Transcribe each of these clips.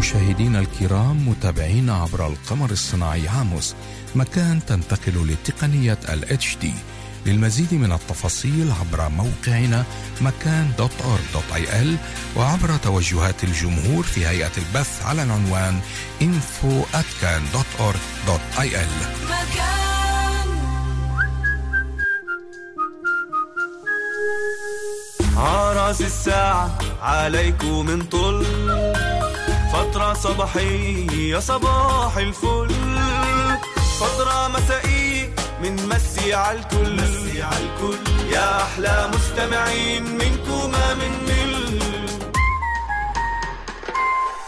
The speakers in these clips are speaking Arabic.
مشاهدينا الكرام متابعين عبر القمر الصناعي عاموس مكان تنتقل لتقنية ال HD للمزيد من التفاصيل عبر موقعنا مكان دوت دوت اي ال وعبر توجهات الجمهور في هيئة البث على العنوان info at دوت اي ال عراس الساعة عليكم من طل. فترة صباحية صباح الفل. فترة مسائية من مسي على الكل. مسي على الكل. يا أحلى مستمعين منكم ما من مل.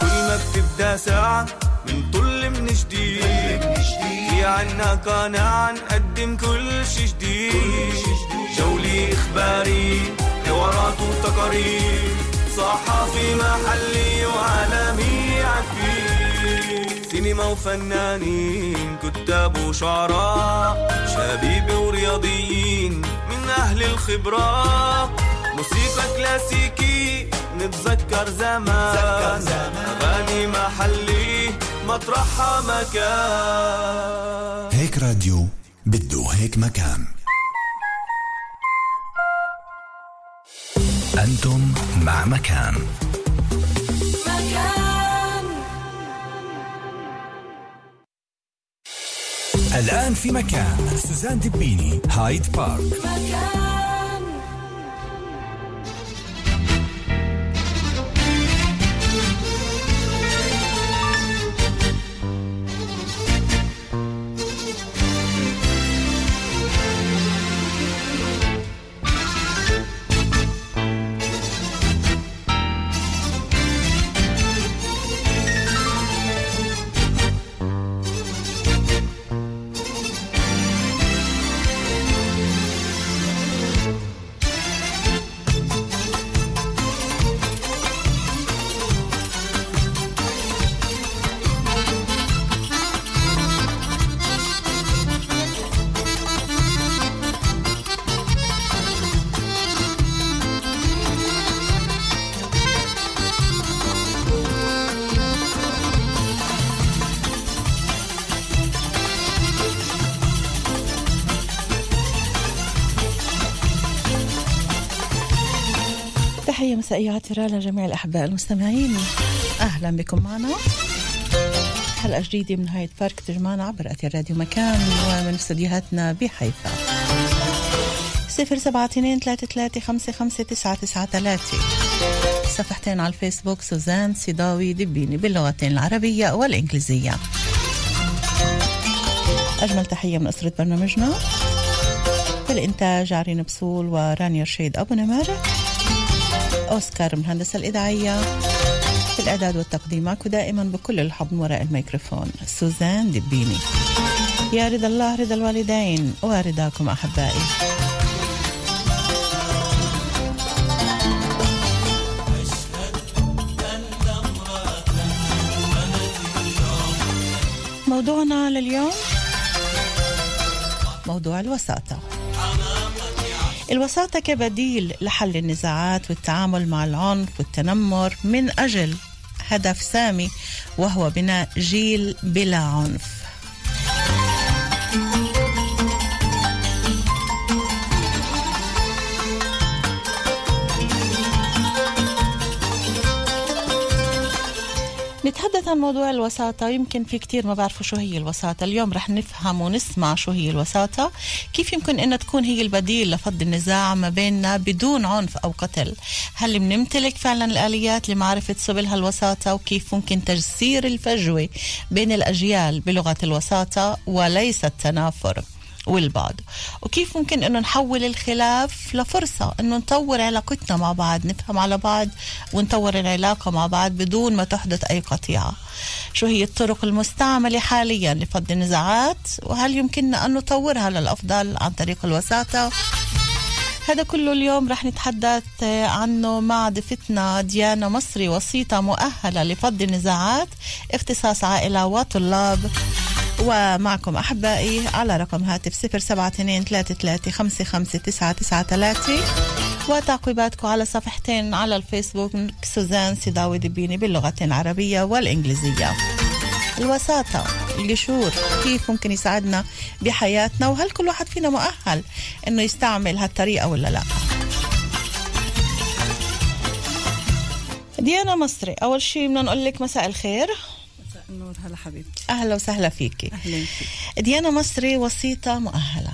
كل ما بتبدأ ساعة من طل من جديد. في عنا قناة نقدم كل شي جديد. جولة إخباري حوارات وتقارير. صحافي محلي وعالمي عكبير سينما وفنانين كتاب وشعراء شبيبة ورياضيين من أهل الخبرة. موسيقى كلاسيكي نتذكر زمان. أغاني محلي مطرحها مكان هيك راديو بده هيك مكان. أنتم مع مكان. مكان الآن في مكان. سوزان دبيني هايد بارك. مكان تحية مسائية عطرة لجميع الأحباء المستمعين. أهلا بكم معنا. حلقة جديدة من هايد بارك تجمعنا عبر أثير راديو مكان ومن استديوهاتنا بحيفا. صفر سبعة اثنين ثلاثة ثلاثة خمسة خمسة تسعة تسعة ثلاثة. صفحتين على الفيسبوك سوزان سيداوي دبيني باللغتين العربية والإنجليزية. أجمل تحية من أسرة برنامجنا. الإنتاج عرين بسول ورانيا رشيد أبو نمارة أوسكار من الهندسة الإذاعية في الإعداد والتقديم. معكم دائما بكل الحب وراء الميكروفون سوزان دبيني يا رضا الله رضا الوالدين ورضاكم أحبائي. موضوعنا لليوم موضوع الوساطة. الوساطة كبديل لحل النزاعات والتعامل مع العنف والتنمر من أجل هدف سامي وهو بناء جيل بلا عنف. عن موضوع الوساطة يمكن في كتير ما بعرفوا شو هي الوساطة. اليوم رح نفهم ونسمع شو هي الوساطة. كيف يمكن أنها تكون هي البديل لفض النزاع ما بيننا بدون عنف أو قتل؟ هل بنمتلك فعلا الآليات لمعرفة سبل هالوساطة؟ وكيف ممكن تجسير الفجوة بين الأجيال بلغة الوساطة وليس التنافر؟ والبعض. وكيف ممكن إنه نحول الخلاف لفرصة؟ إنه نطور علاقتنا مع بعض نفهم على بعض ونطور العلاقة مع بعض بدون ما تحدث أي قطيعة. شو هي الطرق المستعملة حاليا لفض النزاعات؟ وهل يمكننا أن نطورها للأفضل عن طريق الوساطة؟ هذا كله اليوم رح نتحدث عنه مع ضيفتنا ديانا مصري وسيطة مؤهلة لفض النزاعات اختصاص عائلة وطلاب. ومعكم أحبائي على رقم هاتف صفر سبعة اثنين ثلاثة ثلاثة خمسة خمسة تسعة تسعة ثلاثة وتعقيباتكم على صفحتين على الفيسبوك سوزان سيداوي دبيني باللغتين العربية والإنجليزية. الوساطة القشور كيف ممكن يساعدنا بحياتنا؟ وهل كل واحد فينا مؤهل إنه يستعمل هالطريقة ولا لا؟ ديانا مصري أول شيء بدنا نقول لك مساء الخير. النور هلا حبيبتي. أهلا وسهلا فيكي. أهلا فيك. ديانا مصري وسيطة مؤهلة.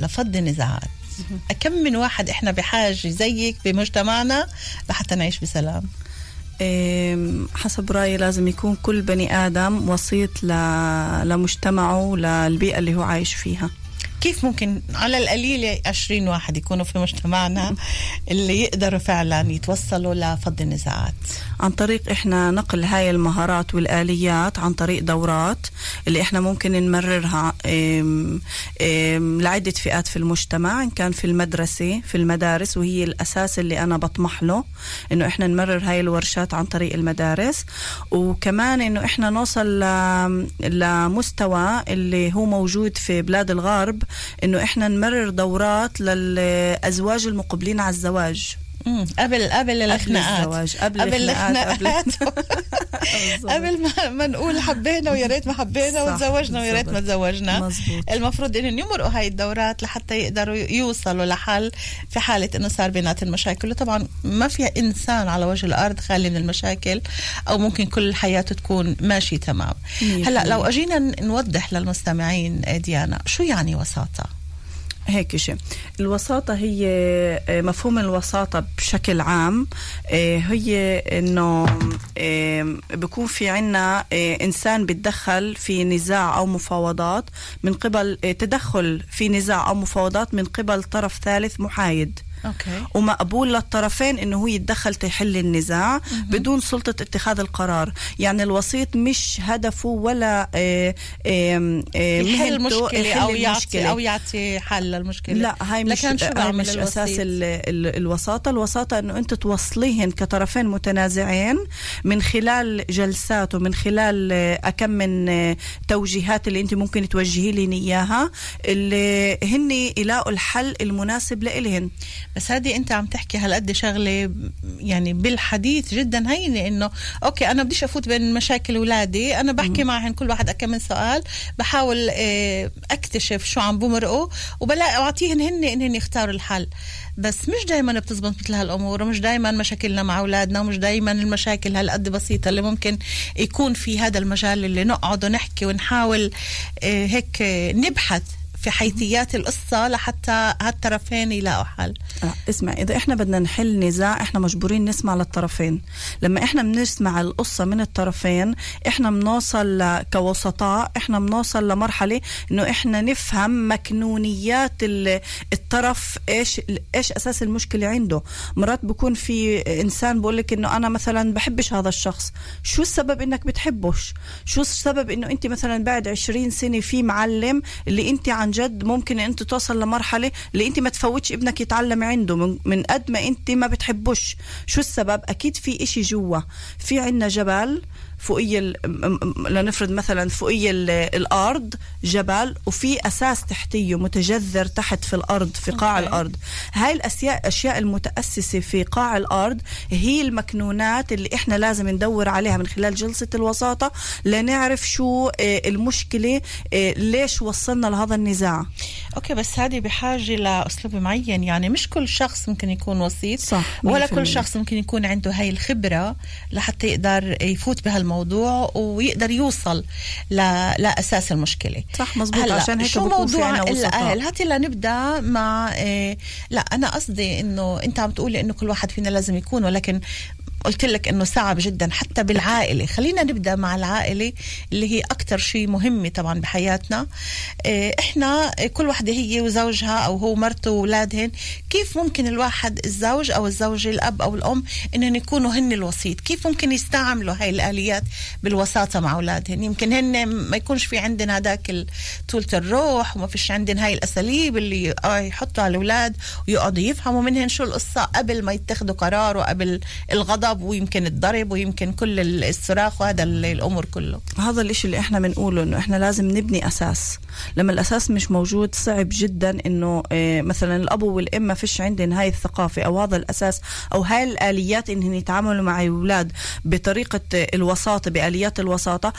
لفض النزاعات. كم من واحد إحنا بحاجة زيك بمجتمعنا لحتى نعيش بسلام؟ حسب رأيي لازم يكون كل بني آدم وسيط. لمجتمعه للبيئة اللي هو عايش فيها. كيف ممكن على القليلة 20 واحد يكونوا في مجتمعنا اللي يقدروا فعلا يتوصلوا لفض النزاعات؟ عن طريق إحنا نقل هاي المهارات والآليات عن طريق دورات اللي إحنا ممكن نمررها أم، أم، لعدة فئات في المجتمع إن كان في المدرسة في المدارس وهي الأساس اللي أنا بطمح له إنه إحنا نمرر هاي الورشات عن طريق المدارس. وكمان إنه إحنا نوصل لمستوى اللي هو موجود في بلاد الغرب إنه إحنا نمرر دورات للأزواج المقبلين على الزواج. مم. قبل قبل الخناقات الزواج، قبل قبل الخناقات، قبل ما, ما نقول حبينا ويا ريت ما حبينا وتزوجنا ويا ريت ما. تزوجنا. المفروض انهم يمرقوا هاي الدورات لحتى يقدروا يوصلوا لحل في حالة إنه صار بيناتهم مشاكل وطبعا ما فيها إنسان على وجه الأرض خالي من المشاكل أو ممكن كل حياته تكون ماشي تمام هلأ. لو أجينا نوضح للمستمعين ديانا شو يعني وساطة هيك شيء الوساطة هي آه، مفهوم الوساطة بشكل عام آه، هي إنه آه، بكون في عنا إنسان بيتدخل في نزاع أو مفاوضات من قبل تدخل في نزاع أو مفاوضات من قبل طرف ثالث محايد. أوكي. ومقبول للطرفين إنه هو يتدخل تحل النزاع بدون سلطة اتخاذ القرار. يعني الوسيط مش هدفه ولا آه، آه، آه، يحل مهمته مشكلة يحل أو يعطي المشكلة. أو يعطي حل للمشكله لا هاي مش هاي مش أساس؟ ال ال الوساطة. الوساطة إنه أنت توصليهن كطرفين متنازعين من خلال جلسات ومن خلال أكم من توجيهات اللي أنت ممكن توجهي لي إياها اللي هن يلاقوا الحل المناسب لإلهن. بس هذه انت عم تحكي هالقد شغلة يعني بالحديث جدا هينة إنه أوكي أنا بديش أفوت بين مشاكل اولادي أنا بحكي معهم كل واحد كم من سؤال بحاول آه، أكتشف شو عم بمرقوا وبلاقي أعطيهن هن إنهن يختاروا الحل. بس مش دائما بتزبط مثل هالأمور ومش دائما مشاكلنا مع أولادنا ومش دائما المشاكل هالقد بسيطة اللي ممكن يكون في هذا المجال اللي نقعد ونحكي ونحاول آه، هيك آه، نبحث. في حيثيات القصة لحتى هالطرفين يلاقوا حل. آه، اسمع إذا إحنا بدنا نحل نزاع إحنا مجبورين نسمع للطرفين. لما إحنا بنسمع القصة من الطرفين إحنا بنوصل كوسطاء إحنا بنوصل لمرحلة إنه إحنا نفهم مكنونيات ال- الطرف إيش إيش أساس المشكلة عنده. مرات بكون في إنسان بقول لك إنه أنا مثلا بحبش هذا الشخص. شو السبب إنك بتحبش؟ شو السبب إنه أنت مثلا بعد 20 سنة في معلم اللي أنت عن جد ممكن انت توصل لمرحلة اللي انت ما تفوتش ابنك يتعلم عنده من, من قد ما انت ما بتحبوش. شو السبب؟ أكيد في إشي جوا. في عنا جبل فوقية لنفرض مثلا فوقية ال- الأرض جبل وفي أساس تحتية متجذر تحت في الأرض في قاع okay. الأرض هاي الاشياء الأشياء المتأسسة في قاع الأرض هي المكنونات اللي إحنا لازم ندور عليها من خلال جلسة الوساطة لنعرف شو آه، المشكلة آه، ليش وصلنا لهذا النزاع okay بس هذه بحاجة لأسلوب معين يعني مش كل شخص ممكن يكون وسيط صح، ولا كل. شخص ممكن يكون عنده هاي الخبرة لحتى يقدر يفوت بهالموضوع ويقدر يوصل ل... لاساس المشكلة. صح مزبوط عشان هيك شو موضوع الاهل هاتي لنبدأ مع إيه لا أنا قصدي إنه أنت عم تقولي إنه كل واحد فينا لازم يكون ولكن قلت لك إنه صعب جدا حتى بالعائلة. خلينا نبدأ مع العائلة اللي هي أكثر شيء مهمه طبعا بحياتنا. إيه، إحنا كل وحده هي وزوجها أو هو مرته وأولادهن. كيف ممكن الواحد الزوج أو الزوجة الأب أو الأم إنهم يكونوا هن الوسيط؟ كيف ممكن يستعملوا هاي الآليات بالوساطة مع أولادهن؟ يمكن هن ما يكونش في عندنا هذاك طولة الروح وما فيش عندنا هاي الأساليب اللي آه يحطوا على الأولاد ويقعدوا يفهموا منهن شو القصة قبل ما يتخذوا قرار وقبل الغضب. الغضب ويمكن الضرب ويمكن كل ال- الصراخ وهذا ال- الأمور كله. هذا الإشي اللي إحنا بنقوله إنه إحنا لازم نبني أساس. لما الأساس مش موجود صعب جدا إنه آه مثلا الأب والام ما فيش عندهم هاي الثقافه أو هذا الأساس أو هاي الآليات انهم يتعاملوا مع الاولاد بطريقة الوساطة بآليات الوساطة.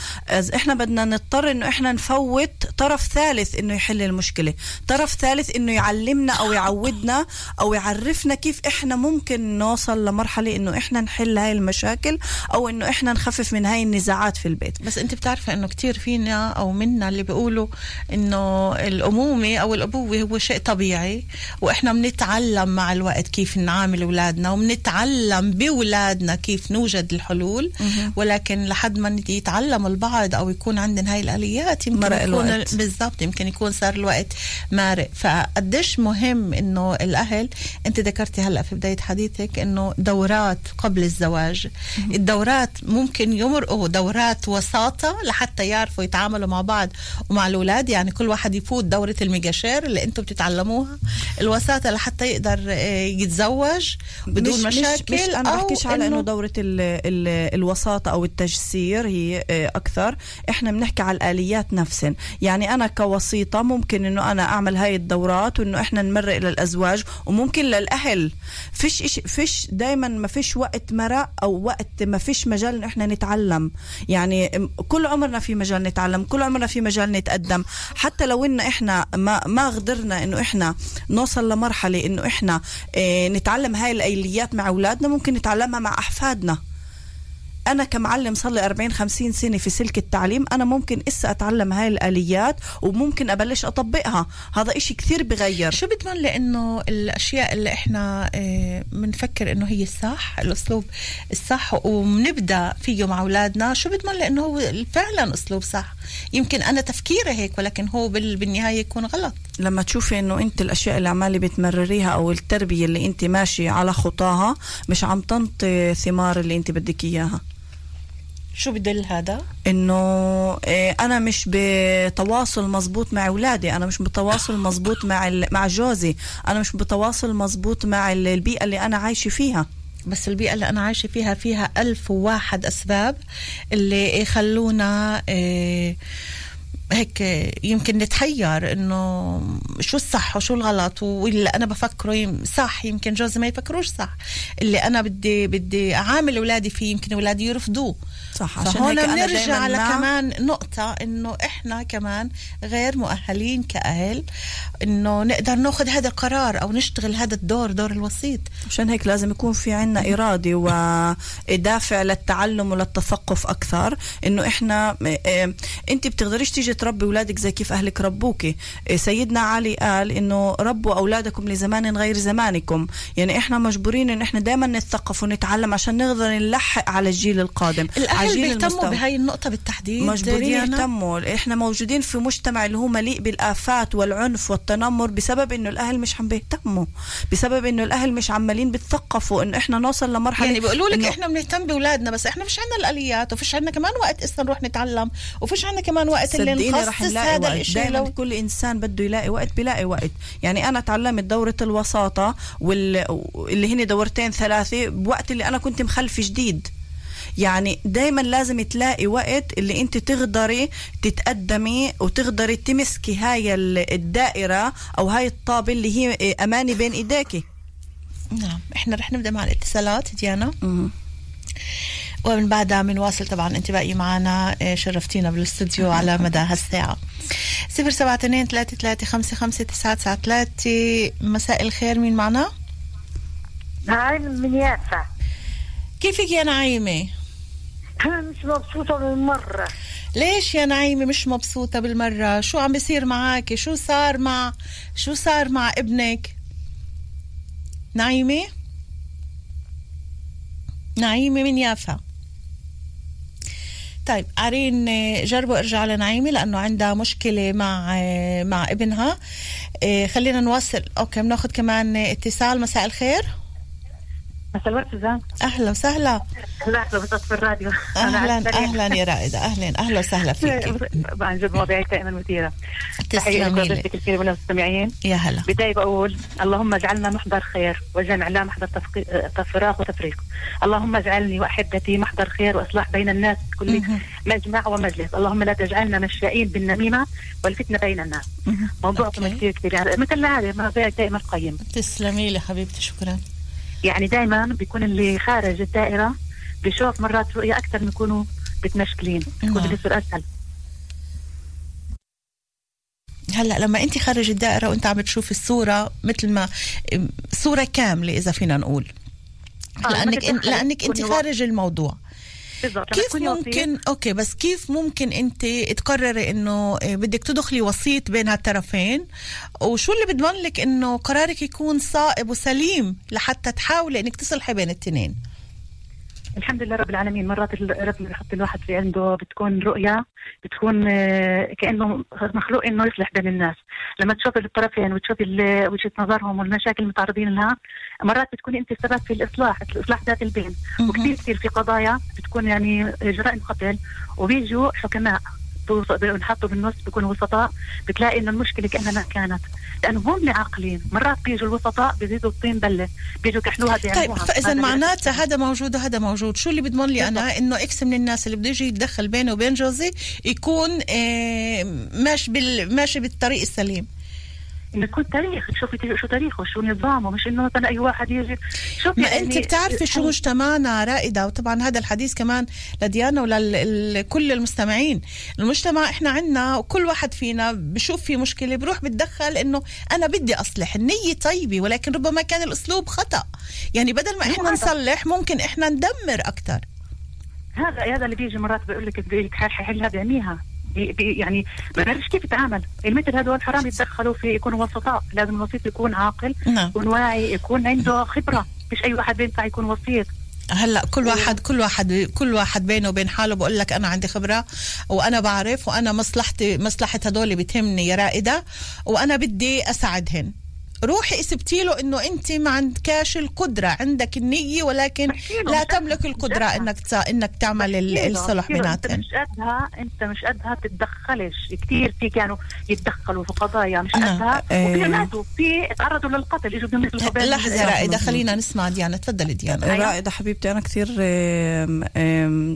إحنا بدنا نضطر إنه إحنا نفوت طرف ثالث إنه يحل المشكلة. طرف ثالث إنه يعلمنا أو يعودنا أو يعرفنا كيف إحنا ممكن نوصل لمرحلة إنه إحنا نحل هاي المشاكل أو إنه إحنا نخفف من هاي النزاعات في البيت. بس أنت بتعرفي إنه كتير فينا أو منا اللي بيقولوا إنه الأمومة أو الأبوة هو شيء طبيعي وإحنا بنتعلم مع الوقت كيف نعامل أولادنا وبنتعلم بأولادنا كيف نوجد الحلول. ولكن لحد ما يتعلموا البعض أو يكون عندنا هاي الآليات يمكن يكون. بالضبط يمكن يكون صار الوقت مارق. فقديش مهم إنه الأهل أنت ذكرتي هلأ في بداية حديثك إنه دورات قبل الزواج الدورات ممكن يمرقوا دورات وساطة لحتى يعرفوا يتعاملوا مع بعض ومع الأولاد. يعني كل واحد يفوت دورة الميجاشير اللي أنتم بتتعلموها. الوساطة لحتى يقدر آه، يتزوج بدون مش مشاكل مش, مش أنا أو بحكيش على إنه- إنه دورة ال ال الوساطة أو التجسير هي آه، أكثر. إحنا بنحكي على الآليات نفسن يعني أنا كوسيطة ممكن إنه أنا أعمل هاي الدورات وإنه إحنا نمرق للأزواج وممكن للأهل. فيش إش فيش دائما ما فيش وقت مرق أو وقت ما فيش مجال انه إحنا نتعلم. يعني كل عمرنا في مجال نتعلم كل عمرنا في مجال نتقدم. حتى لو إن إحنا ما ما قدرنا إنه إحنا نوصل لمرحلة إنه إحنا آه نتعلم هاي الاليات مع أولادنا ممكن نتعلمها مع أحفادنا. أنا كمعلم صار لي 40 50 سنة في سلك التعليم أنا ممكن إسا أتعلم هاي الآليات وممكن أبلش أطبقها. هذا إشي كثير بغير. شو بتمن لأنه الأشياء اللي إحنا آه، بنفكر إنه هي الصح الأسلوب الصح وبنبدا فيه مع أولادنا شو بتمن لأنه هو فعلا أسلوب صح؟ يمكن أنا تفكيري هيك ولكن هو بال- بالنهاية يكون غلط. لما تشوفي إنه أنت الأشياء اللي عمالة بتمرريها أو التربية اللي أنت ماشي على خطاها مش عم تنطي ثمار اللي أنت بدك إياها. شو بدل هذا؟ إنه إيه، أنا مش بتواصل مزبوط مع أولادي أنا مش بتواصل مزبوط مع ال- مع جوزي أنا مش بتواصل مزبوط مع ال- البيئة اللي أنا عايشة فيها. بس البيئة اللي أنا عايشة فيها فيها ألف وواحد أسباب اللي يخلونا إيه هيك يمكن نتحير إنه شو الصح وشو الغلط واللي أنا بفكره صح يمكن جوزي ما يفكروش صح. اللي أنا بدي بدي أعامل أولادي فيه يمكن أولادي يرفضوه. صح عشان هيك أنا بنرجع على كمان نقطة إنه إحنا كمان غير مؤهلين كأهل إنه نقدر ناخذ هذا القرار أو نشتغل هذا الدور دور الوسيط. عشان هيك لازم يكون في عنا إرادة ودافع للتعلم وللتثقف أكثر. إنه إحنا إيه، أنت بتقدريش تيجي تربي أولادك زي كيف أهلك ربوكي إيه، سيدنا علي قال إنه ربوا أولادكم لزمان غير زمانكم. يعني إحنا مجبورين إن إحنا دائما نتثقف ونتعلم عشان نقدر نلحق على الجيل القادم. الأهل بيهتموا. بهاي النقطة بالتحديد مجبورين؟ يهتموا. إحنا موجودين في مجتمع اللي هو مليء بالآفات والعنف والتنمر بسبب إنه الأهل مش عم بيهتموا. بسبب إنه الأهل مش عمالين بيتثقفوا انه إحنا نوصل لمرحلة يعني بيقولوا لك إنه إحنا بنهتم بأولادنا بس إحنا فيش عندنا الآليات وفيش عندنا كمان وقت اسا نروح نتعلم وفيش عندنا كمان وقت اللي صدقيني رح نلاقي هذا وقت. دائما لو كل إنسان بده يلاقي وقت بيلاقي وقت. يعني أنا تعلمت دورة الوساطة وال... واللي هن دورتين ثلاثة بوقت اللي أنا كنت مخلفه جديد. يعني دايما لازم تلاقي وقت اللي أنت تقدري تتقدمي وتقدري تمسكي هاي ال- الدائرة أو هاي الطابة اللي هي أماني بين إيديكي. نعم. إحنا رح نبدأ مع الاتصالات ديانا. مهم. ومن بعدها بنواصل طبعا انت باقي معنا آه، شرفتينا بالاستوديو على مدى هالساعة صفر سبعة اثنين ثلاثة ثلاثة خمسة خمسة تسعة تسعة ثلاثة مساء الخير مين معنا؟ هاي من يافا كيفك يا نعيمة؟ أنا مش مبسوطة بالمرة ليش يا نعيمة مش مبسوطة بالمرة؟ شو عم بيصير معاكي؟ شو صار مع شو صار مع ابنك؟ نعيمة؟ نعيمة من يافا طيب آه، جربوا ارجع لنعيمة لأنه عندها مشكلة مع مع ابنها. آه، خلينا نواصل. أوكي بناخد كمان اتصال. مساء الخير. مساء الورد سوزان أهلا وسهلا. لحظة بس أطفي الراديو. أهلا أهلا يا رائده أهلا أهلا وسهلا فيك. عن جد مواضيعك دائما مثيرة. تحية تسلمي لك الكثير من المستمعين يا هلا. بداية بقول اللهم اجعلنا محضر خير واجعلنا لا محضر تفراق وتفريق. اللهم اجعلني وأحبتي محضر خير وإصلاح بين الناس كل مجمع ومجلس. اللهم لا تجعلنا مشائين بالنميمة والفتنة بين الناس. موضوعكم. كثير كثير. يعني مثل العادة مواضيعك دائما قيم تسلمي لي حبيبتي شكرا. يعني دائما بيكون اللي خارج الدائرة بيشوف مرات رؤية أكثر من يكونوا متمشكلين نعم. يكون بيصير أسهل هلأ لما انت خارج الدائرة وأنت عم تشوفي الصورة مثل ما صورة كاملة إذا فينا نقول. آه، لأنك لأنك انت خارج الموضوع. بالضبط لما كيف ممكن أوكي بس كيف ممكن أنت تقرري إنه آه، بدك تدخلي وسيط بين هالطرفين؟ وشو اللي بضمن لك إنه قرارك يكون صائب وسليم لحتى تحاولي إنك تصلحي بين الاثنين الحمد لله رب العالمين. مرات ربنا بيحط الواحد في عنده بتكون رؤية بتكون آه، كأنه مخلوق إنه يصلح بين الناس. لما تشوفي الطرفين وتشوفي ال- وجهة نظرهم والمشاكل المتعرضين لها مرات بتكوني أنت السبب في الإصلاح الإصلاح ذات البين. وكثير كثير في قضايا بتكون يعني جرائم قتل وبيجوا حكماء. بوص- بنحطوا بالنص بيكونوا وسطاء بتلاقي إنه المشكلة كأنها كانت. لأنه هم اللي عاقلين. مرات بيجوا الوسطاء بيزيدوا الطين بلة. بيجوا كحلوها طيب بيعملوها. فإذا هذا معناتها هذا موجود وهذا موجود. شو اللي بضمن لي أنا؟ إنه إكس من الناس اللي بده يجي يتدخل بيني وبين جوزي يكون آه، ماشي بال ماشي بالطريق السليم. إنه يكون تاريخ تشوفي شو تاريخه شو نظامه مش إنه مثلا أي واحد يجي. شوفي ما يعني انت بتعرفي شو مجتمعنا رائدة وطبعا هذا الحديث كمان لديانا ولكل المستمعين. المجتمع إحنا عنا وكل واحد فينا بشوف في مشكلة بروح بتدخل إنه أنا بدي أصلح. النية طيبة ولكن ربما كان الأسلوب خطأ. يعني بدل ما إحنا هذا. نصلح ممكن إحنا ندمر أكثر هذا هذا اللي بيجي مرات بيقول لك بيقول لك حل- حلها بعميها بي بي يعني ما بعرفش كيف يتعامل. المثل هذول حرام يتدخلوا في يكونوا وسطاء. لازم الوسيط يكون عاقل نعم. يكون واعي يكون عنده خبرة. مش أي واحد بينفع يكون وسيط. هلا كل واحد كل واحد كل واحد بينه وبين حاله. بقول لك أنا عندي خبرة وأنا بعرف وأنا مصلحتي مصلحة هدول بتهمني يا رائدة وأنا بدي أساعدهن. روحي اثبتي له إنه أنت ما عندكاش القدرة عندك النية ولكن لا تملك. القدرة إنك ت... إنك تعمل الصلح كيلو أنت مش قدها أنت مش قدها تتدخلش كثير في كانوا يتدخلوا في قضايا مش نعم. قدها إيه. وفي ماتوا في تعرضوا للقتل إجوا بين- لحظة رائدة خلينا نسمع ديانا تفضلي ديانا أيوة. رائدة حبيبتي أنا كثير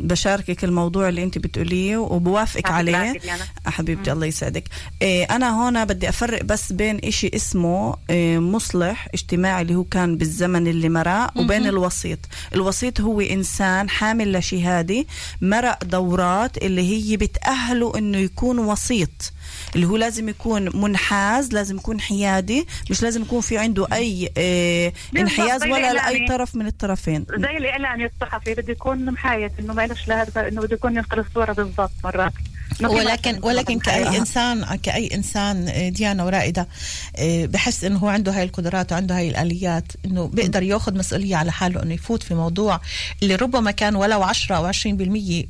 بشاركك الموضوع اللي أنت بتقوليه وبوافقك عليه. حبيبتي الله يسعدك إيه، أنا هون بدي أفرق بس بين إشي اسمه مصلح اجتماعي اللي هو كان بالزمن اللي مرق وبين الوسيط. الوسيط هو إنسان حامل لشهادة مرق دورات اللي هي بتأهله إنه يكون وسيط. اللي هو لازم يكون منحاز لازم يكون حيادي مش لازم يكون في عنده أي إيه، بالضبط، انحياز ولا لأي الإعلامي. طرف من الطرفين. زي الاعلامي الصحفي بده يكون محايد إنه ما لهذا إنه بده يكون ينقل الصورة بالضبط مرات. ولكن ولكن إنه كأي. إنسان كأي إنسان آه، ديانا ورائدة آه، بحس إنه هو عنده هاي القدرات وعنده هاي الآليات إنه بيقدر ياخذ مسؤولية على حاله إنه يفوت في موضوع اللي ربما كان ولو 10 أو 20%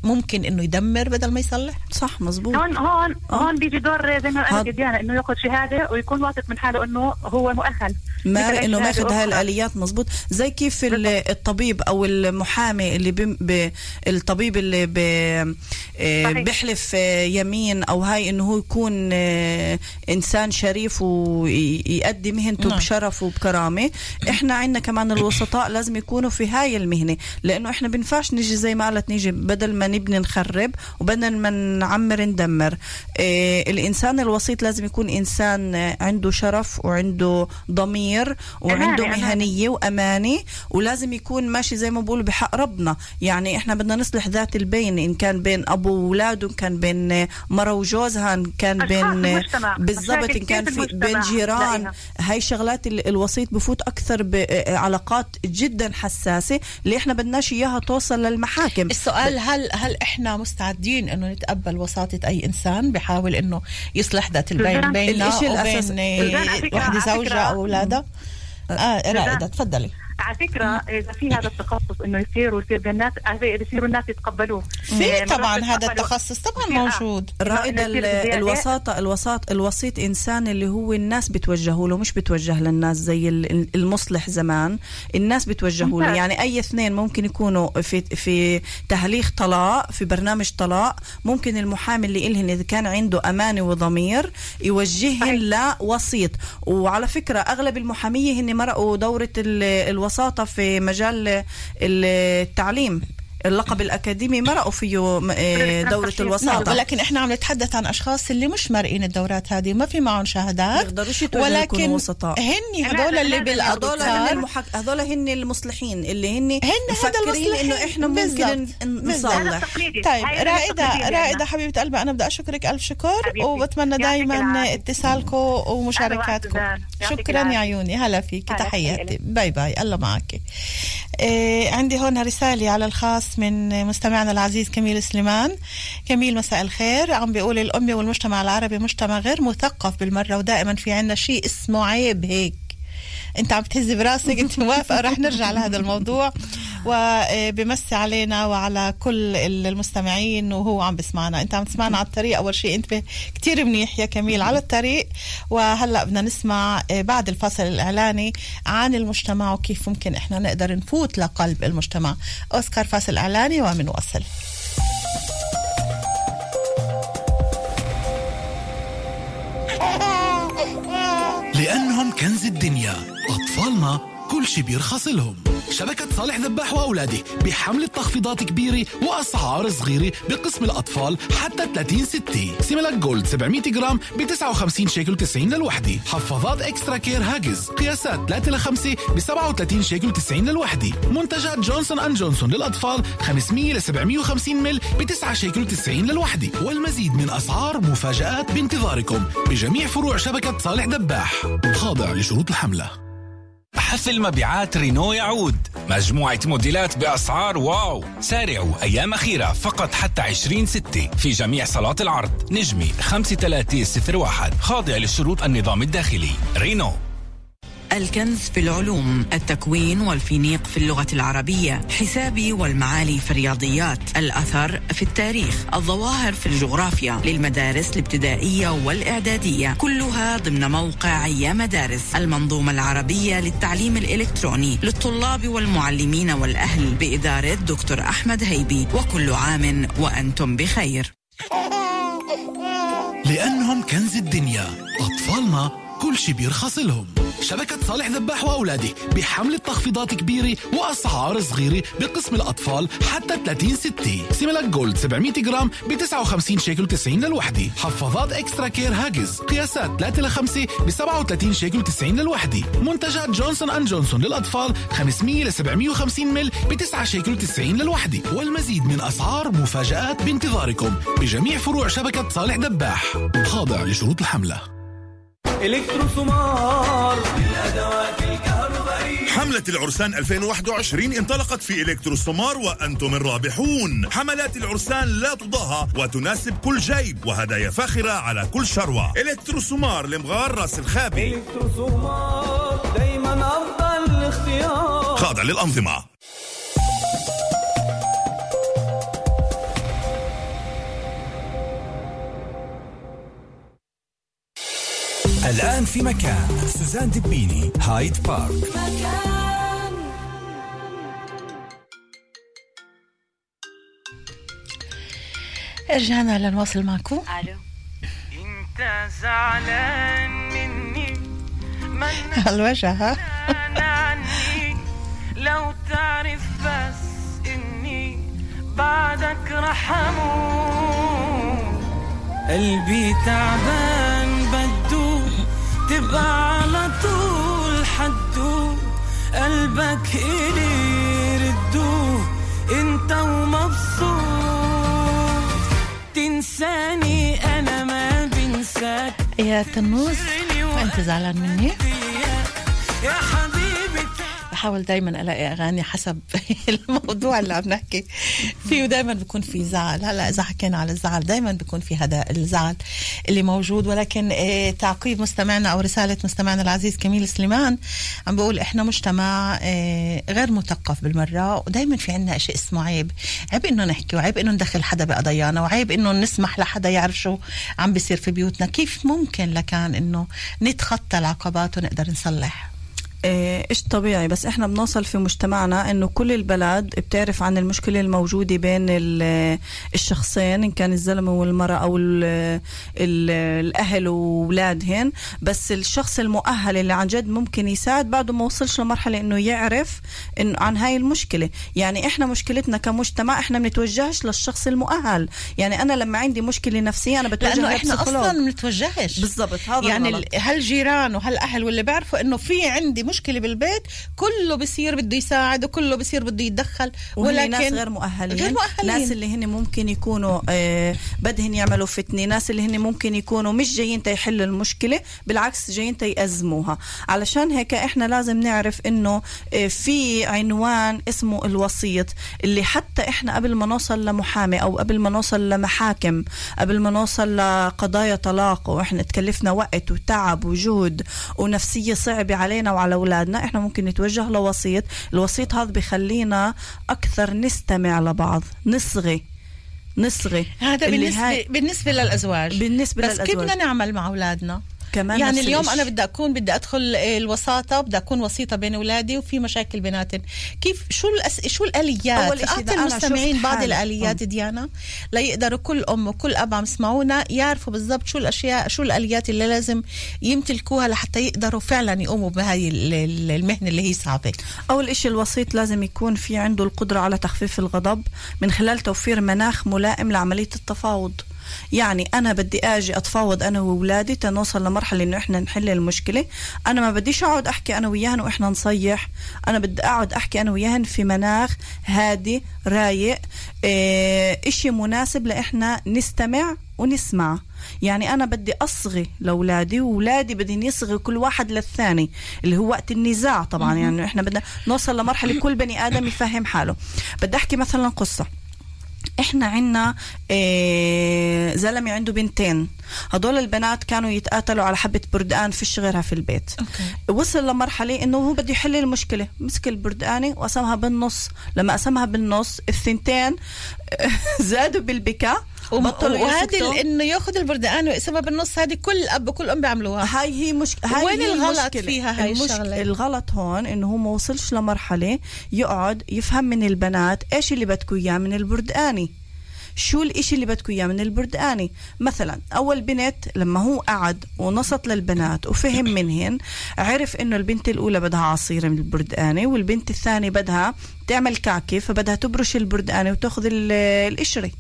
ممكن إنه يدمر بدل ما يصلح صح مزبوط هون هون آه. هون بيجي دور زي ما قالت ديانا إنه ياخذ شهادة ويكون واثق من حاله إنه هو مؤهل ما إنه ماخذ. الآليات مزبوط زي كيف ال- الطبيب أو المحامي اللي بم ب الطبيب اللي ب آه،. بيحلف آه، يمين أو هاي إنه هو يكون آه، إنسان شريف ويؤدي مهنته نعم. بشرف وبكرامة إحنا عندنا كمان الوسطاء لازم يكونوا في هاي المهنة لأنه إحنا بنفعش نجي زي ما قالت نيجي بدل ما نبني نخرب وبدل ما نعمر ندمر الإنسان الوسيط لازم يكون إنسان عنده شرف وعنده ضمير وعنده أمانة، مهنية وامانه ولازم يكون ماشي زي ما بقولوا بحق ربنا. يعني إحنا بدنا نصلح ذات البين إن كان بين أبو واولاده ان كان بين مرة وجوزها إن كان بين. بالضبط إن كان في بين جيران. هاي شغلات ال- الوسيط بفوت أكثر بعلاقات جدا حساسة اللي إحنا بدناش إياها توصل للمحاكم. السؤال هل هل إحنا مستعدين إنه نتقبل وساطة أي إنسان بيحاول إنه يصلح ذات البين بيننا وبين الإشي على آه، فكرة- آه رائدة تفضلي. على فكرة إذا في هذا التخصص إنه يصير ويصير بالناس يصيروا الناس يتقبلوه في آه، طبعا هذا. التخصص طبعا. موجود رائد إنه يصير زيادة. الوساطة الوساط الوسيط إنسان اللي هو الناس بتوجهوا له مش بتوجه للناس زي ال- المصلح زمان الناس بتوجهوا له. يعني أي اثنين ممكن يكونوا في في تهليخ طلاق في برنامج طلاق ممكن المحامي اللي إلهن إذا كان عنده أمانة وضمير يوجههن لوسيط وعلى فكرة أغلب المحامية هن مرقوا دورة ال- الوساطة في مجال التعليم. اللقب الأكاديمي مرقوا فيه م- إيه، دورة نعم الوساطة. ولكن إحنا عم نتحدث عن أشخاص اللي مش مرقين الدورات هذه ما في معهم شهادات ولكن وسطاء. هن لا، اللي لا، لا، هذول هن المحك... هذول هن المصلحين اللي هن هن هذا المصلحين. إنه إحنا ممكن نصلح. طيب التقليدي رائدة عنا. حبيبة قلبي أنا بدي أشكرك ألف شكر. وبتمنى دائما. اتصالكم ومشاركاتكم. شكرا يا. عيوني هلا فيك. تحياتي. باي باي. الله معك. إيه عندي هون رسالة على الخاص. من مستمعنا العزيز كميل سليمان. كميل مساء الخير. عم بيقول الأمة والمجتمع العربي مجتمع غير مثقف بالمرة ودائما في عنا شيء اسمه عيب هيك. انت عم تهزي براسك انت موافقة رح نرجع لهذا الموضوع. وبمسي علينا وعلى كل المستمعين وهو عم بسمعنا. انت عم تسمعنا على الطريق. أول شيء انت كتير منيح يا كميل على الطريق. وهلأ بدنا نسمع آه، بعد الفصل الإعلاني عن المجتمع وكيف ممكن إحنا نقدر نفوت لقلب المجتمع. أوسكار فاصل إعلاني ومنواصل لأنهم كنز الدنيا. أطفالنا كل شي بيرخص لهم. شبكة صالح ذباح وأولاده بحملة تخفيضات كبيرة وأسعار صغيرة بقسم الأطفال حتى 30 ستة. Similac Gold 700 جرام ب 59 شيكل 90 للوحدة. حفاضات Extra Care Huggies قياسات 3 ل 5 ب 37 شيكل 90 للوحدة. منتجات Johnson and Johnson للأطفال 500 ل 750 مل ب 9 شيكل 90 للوحدة. والمزيد من أسعار مفاجآت بانتظاركم بجميع فروع شبكة صالح ذباح. خاضع لشروط الحملة. حفل مبيعات رينو يعود. مجموعة موديلات بأسعار واو. سارعوا أيام أخيرة فقط حتى 20 ستة في جميع صالات العرض. نجمي 5301 خاضع لشروط النظام الداخلي. رينو. الكنز في العلوم التكوين والفينيق في اللغة العربية حسابي والمعالي في الرياضيات الأثر في التاريخ الظواهر في الجغرافيا للمدارس الابتدائية والإعدادية. كلها ضمن موقع يا مدارس المنظومة العربية للتعليم الإلكتروني للطلاب والمعلمين والأهل بإدارة دكتور أحمد هيبي. وكل عام وأنتم بخير. لأنهم كنز الدنيا أطفالنا كل شي بيرخص لهم. شبكة صالح ذباح وأولاده بحملة تخفيضات كبيرة وأسعار صغيرة بقسم الأطفال حتى 30 ستة Similac Gold 700 جرام ب 59 شيكل 90 للوحدة. حفاضات Extra Care Huggies قياسات 3 ل 5 ب 37 شيكل 90 للوحدة. منتجات Johnson and Johnson للأطفال 500 ل 750 مل ب 9 شيكل 90 للوحدة. والمزيد من أسعار مفاجآت بانتظاركم بجميع فروع شبكة صالح ذباح. خاضع لشروط الحملة. الكترو سمار للادوات الكهربائيه حملة العرسان 2021 انطلقت في إلكترو سمار وأنتم الرابحون. حملات العرسان لا تضاهى وتناسب كل جيب وهدايا فاخرة على كل شروة. إلكترو سمار لمغار راس الخابي. الكترو سمار دايما أفضل اختيار خاضع للأنظمة. الآن في مكان سوزان دبيني هايد بارك. رجعنا لنواصل معكم. ألو. إنت زعلان مني من الوجه ها؟ عني لو تعرف بس إني بعدك رح قلبي تعبان. تبقى على طول حدو قلبك إلي ردو انت ومبسوط. تنساني أنا ما بنساك. يا تنوز انت زعلان مني؟ يا حبيبي بحاول دايما ألاقي أغاني حسب الموضوع اللي عم نحكي. فيه دايما بيكون في زعل. هلأ إذا حكينا على الزعل دايما بيكون في هذا الزعل اللي موجود. ولكن آه، تعقيب مستمعنا أو رسالة مستمعنا العزيز كميل سليمان عم بقول إحنا مجتمع آه، غير مثقف بالمرة ودايما في عنا شيء اسمه عيب. عيب إنه نحكي وعيب إنه ندخل حدا بقضايانا وعيب إنه نسمح لحدا يعرف شو عم بيصير في بيوتنا. كيف ممكن لكان إنه نتخطى العقبات ونقدر نصلح؟ إيه، إيش طبيعي. بس إحنا بنوصل في مجتمعنا إنه كل البلد بتعرف عن المشكلة الموجودة بين ال- الشخصين إن كان الزلمة والمرأة أو ال ال الأهل وأولادهن. بس الشخص المؤهل اللي عن جد ممكن يساعد بعده ما وصلش لمرحلة إنه يعرف إنه عن هاي المشكلة. يعني إحنا مشكلتنا كمجتمع إحنا بنتوجهش للشخص المؤهل. يعني أنا لما عندي مشكلة نفسية أنا بتوجه لبسيكولوج. أصلا ما بنتوجهش. بالضبط هذا يعني هالجيران وهالأهل واللي بيعرفوا إنه في عندي مشكلة بالبيت كله بصير بده يساعد وكله بصير بده يتدخل ولكن ناس غير مؤهلين. غير مؤهلين. ناس اللي هن ممكن يكونوا آه بدهن يعملوا فتنة. ناس اللي هن ممكن يكونوا مش جايين تيحلوا المشكلة بالعكس جايين تيأزموها. علشان هيك إحنا لازم نعرف إنه آه في عنوان اسمه الوسيط اللي حتى إحنا قبل ما نوصل لمحامي أو قبل ما نوصل لمحاكم قبل ما نوصل لقضايا طلاق وإحنا تكلفنا وقت وتعب وجهد ونفسية صعبة علينا وعلى اولادنا إحنا ممكن نتوجه لوسيط. الوسيط هذا بخلينا أكثر نستمع لبعض نصغي نصغي. هذا بالنسبة هاي- بالنسبة للأزواج. بالنسبة بس كيف للأزواج. بدنا نعمل مع أولادنا؟ كمان يعني اليوم الإشي. أنا بدي اكون بدي أدخل آه، الوساطة بدي أكون وسيطة بين أولادي وفي مشاكل بيناتهم. كيف شو الأس... شو الآليات؟ أعطي المستمعين بعض حالي. الآليات ديانا. ليقدروا كل أم وكل أب عم يسمعونا يعرفوا بالضبط شو الاشياء شو الآليات اللي لازم يمتلكوها لحتى يقدروا فعلا يقوموا بهاي ال- ال- المهنة اللي هي صعبة. أول إشي الوسيط لازم يكون في عنده القدرة على تخفيف الغضب من خلال توفير مناخ ملائم لعملية التفاوض. يعني أنا بدي أجي أتفاوض أنا وأولادي تنوصل لمرحلة إنه إحنا نحل المشكلة. أنا ما بديش أقعد أحكي أنا وياهن وإحنا نصيح. أنا بدي أقعد أحكي أنا وياهن في مناخ هادي رايق إيه إشي مناسب لإحنا نستمع ونسمع. يعني أنا بدي أصغي لأولادي وأولادي بدهم يصغي كل واحد للثاني اللي هو وقت النزاع طبعا. يعني إحنا بدنا نوصل لمرحلة كل بني آدم يفهم حاله. بدي أحكي مثلا قصة. إحنا عنا إيه زلمة عنده بنتين. هدول البنات كانوا يتقاتلوا على حبة بردقان فيش غيرها في البيت. أوكي. وصل لمرحلة إنه هو بده يحل المشكلة. مسك البردقانة وقسمها بالنص. لما قسمها بالنص الثنتين زادوا بالبكاء. بطلوا وهذه انه ياخذ البردقان ويقسمها بالنص. هذه كل اب وكل أم بيعملوها. هاي هي مش هاي وين هي الغلط المشكلة. فيها هاي المش... الشغلة؟ الغلط هون إنه هو ما وصلش لمرحلة يقعد يفهم من البنات إيش اللي بدكم إياه من البردقاني شو الإشي اللي بدكم إياه من البردقاني مثلا أول بنت لما هو قعد ونصت للبنات وفهم منهن عرف إنه البنت الأولى بدها عصير من البردقاني والبنت الثانية بدها تعمل كعكة فبدها تبرش البردقاني وتأخذ ال- القشرة.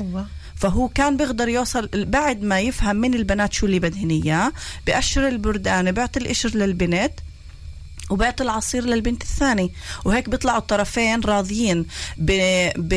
أوه. فهو كان بيقدر يوصل بعد ما يفهم من البنات شو اللي بدهن إياه بقشر البردانه بيعطي القشر للبنت وبعطي العصير للبنت الثانية وهيك بيطلعوا الطرفين راضيين. ب ب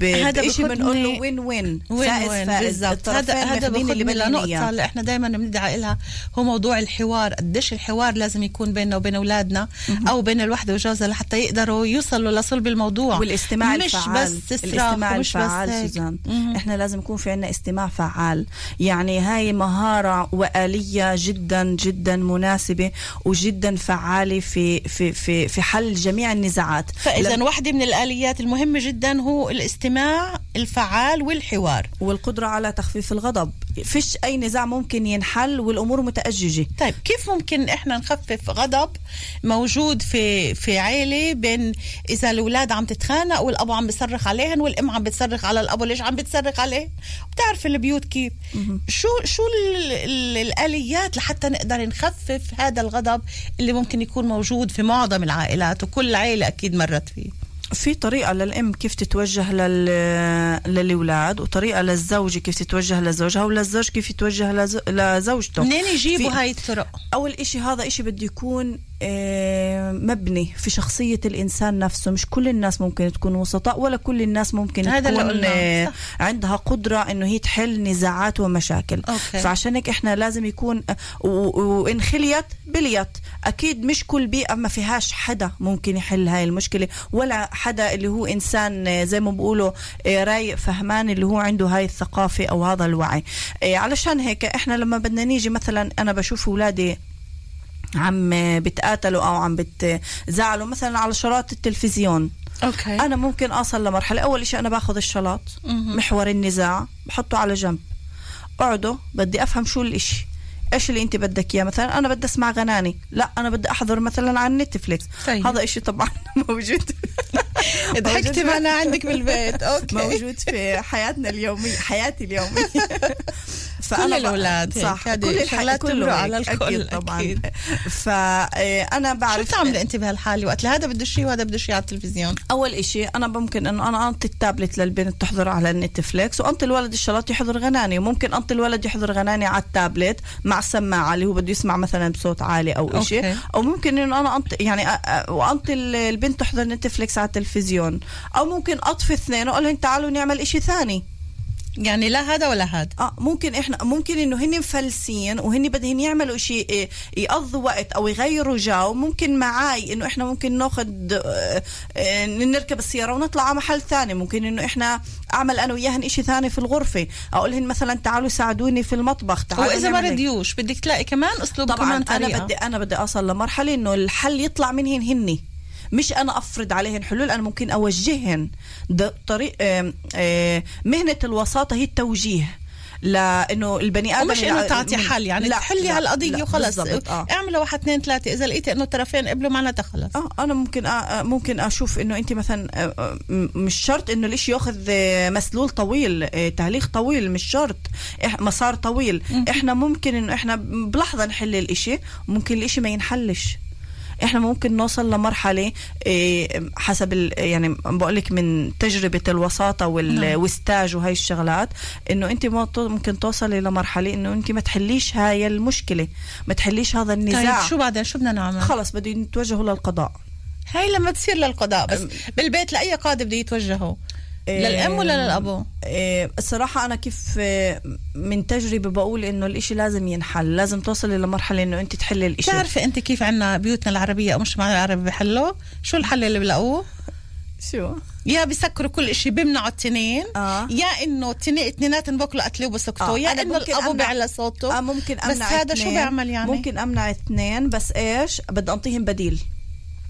ب هذا بنقول له وين وين فائز وين فائز. هذا هذا اللي لنقطة اللي إحنا دائما بندعي لها هو موضوع الحوار. قديش الحوار لازم يكون بيننا وبين أولادنا أو بين الوحدة وجوزها لحتى يقدروا يوصلوا لصلب الموضوع. والاستماع مش الفعال. بس الاستماع بس الفعال هيك. سوزان. إحنا لازم يكون في عنا استماع فعال. يعني هاي مهارة وآلية جدا جدا مناسبة وجدا فعالة. في في في في حل جميع النزاعات. فإذا لم- واحدة من الآليات المهمة جدا هو الاستماع الفعال والحوار. والقدرة على تخفيف الغضب. فيش أي نزاع ممكن ينحل والأمور متأججة. طيب كيف ممكن إحنا نخفف غضب موجود في في عيلة بين إذا الأولاد عم تتخانق والابو عم بيصرخ عليهن والأم عم بتصرخ على الابو ليش عم بتصرخ عليه؟ بتعرف البيوت كيف؟ شو شو ال ال الآليات لحتى نقدر نخفف هذا الغضب اللي ممكن يكون موجود في معظم العائلات وكل عائله أكيد مرت فيه. في طريقة للأم كيف تتوجه لل... للأولاد وطريقة للزوج كيف تتوجه لزوجها وللزوج كيف يتوجه لز... لزوجته. منين يجيبوا في- هاي الطرق؟ أول إشي هذا إشي بده يكون مبني في شخصية الإنسان نفسه. مش كل الناس ممكن تكون وسطاء ولا كل الناس ممكن هذا تكون آه،. عندها قدرة إنه هي تحل نزاعات ومشاكل. okay. فعشان هيك إحنا لازم يكون آه، وإن خليت بليت أكيد مش كل بيئة ما فيهاش حدا ممكن يحل هاي المشكلة ولا حدا اللي هو إنسان آه، زي ما بقولوا آه، رايق فهمان اللي هو عنده هاي الثقافة أو هذا الوعي. آه، علشان هيك إحنا لما بدنا نيجي مثلا أنا بشوف أولادي عم بتقاتلوا أو عم بتزعلوا مثلا على שלט التلفزيون. okay. أنا ممكن اوصل لمرحلة. أول شيء أنا باخذ ال שלט. محور النزاع بحطه على جنب. اقعدوا بدي أفهم شو الإشي. إيش اللي أنت بدك إياه؟ مثلا أنا بدي أسمع غناني. لا أنا بدي أحضر مثلا على Netflix. طيب. هذا إشي طبعا موجود. ضحكتي معنا عندك بالبيت. okay. موجود في حياتنا اليومية حياتي اليومية كل الأولاد هيك، صح هذه كل الح- شغلات كله تمرق هيك، على الكل، أكيد طبعا. أكيد. فأنا شو بعرف بتعملي انت بهالحالة؟ وقت هذا بده شيء وهذا بده شيء على التلفزيون؟ أول إشي أنا ممكن إنه أنا انطي التابلت للبنت تحضر على ال Netflix وانطي الولد الشلاط يحضر غناني وممكن انطي الولد يحضر غناني على التابلت مع السماعه اللي هو بده يسمع مثلا بصوت عالي إشي. okay. أو ممكن إنه أنا انطي يعني ال- البنت تحضر نتفليكس على التلفزيون. أو ممكن أطفي اثنين وأقول لهم تعالوا نعمل إشي ثاني. يعني لا هذا ولا هذا. آه ممكن إحنا ممكن إنه هن مفلسين وهن بدهن يعملوا شيء إيه، يقضوا وقت أو يغيروا جو. ممكن معاي إنه إحنا ممكن ناخذ آه، آه، نركب السيارة ونطلع على محل ثاني. ممكن إنه إحنا أعمل أنا وياهن شيء ثاني في الغرفة. اقولهن مثلا تعالوا ساعدوني في المطبخ تعالوا وإذا ما. رديوش بدك تلاقي كمان أسلوب طبعا كمان أنا طريقه بدي أنا بدي أوصل لمرحلة إنه الحل يطلع منهن هني. مش أنا أفرض عليهن حلول أنا ممكن أوجههن ده طريق آم، مهنة الوساطة هي التوجيه. لأنه البني آدم ومش إنه تعطي حل يعني لا، تحلي لا، هالقضية وخلص. آه. اعملوا واحد اثنين ثلاثة. إذا لقيتي إنه الطرفين قبلوا معناتها خلص. آه أنا ممكن آه ممكن أشوف إنه انت مثلا آه، آه، م- مش شرط إنه الإشي ياخذ آه، مسلول طويل آه، تهليخ طويل مش شرط. إح- مسار طويل. إحنا ممكن إنه إحنا بلحظة نحل الإشي وممكن الإشي ما ينحلش. إحنا ممكن نوصل لمرحلة إيه، حسب ال- يعني بقول لك من تجربة الوساطة نعم. والستاج وهي الشغلات إنه أنت ممكن توصلي لمرحلة إنه أنت ما تحليش هاي المشكلة ما تحليش هذا النزاع. طيب شو بعدين؟ شو بدنا نعمل؟ خلص بده يتوجهوا للقضاء. هاي لما تصير للقضاء بس بالبيت لأي قاضي بده يتوجهوا للام ولا للابو إيه، الصراحة أنا كيف إيه، من تجربة بقول إنه الإشي لازم ينحل لازم توصلي لمرحلة إنه أنت تحلي الإشي. بتعرفي أنت كيف عنا بيوتنا العربية أو مجتمعنا العربي بحلوا شو الحل اللي بلاقوه شو؟ يا بيسكروا كل شيء بيمنعوا التنين آه. يا إنه التنين اتنيناتهم باكلوا قتلوا وبسكتوا آه، يا إنه الابو بيعلى صوته. آه ممكن بس أمنع هذا شو. بيعمل يعني؟ ممكن أمنع اثنين بس إيش؟ بدي أنطيهم بديل.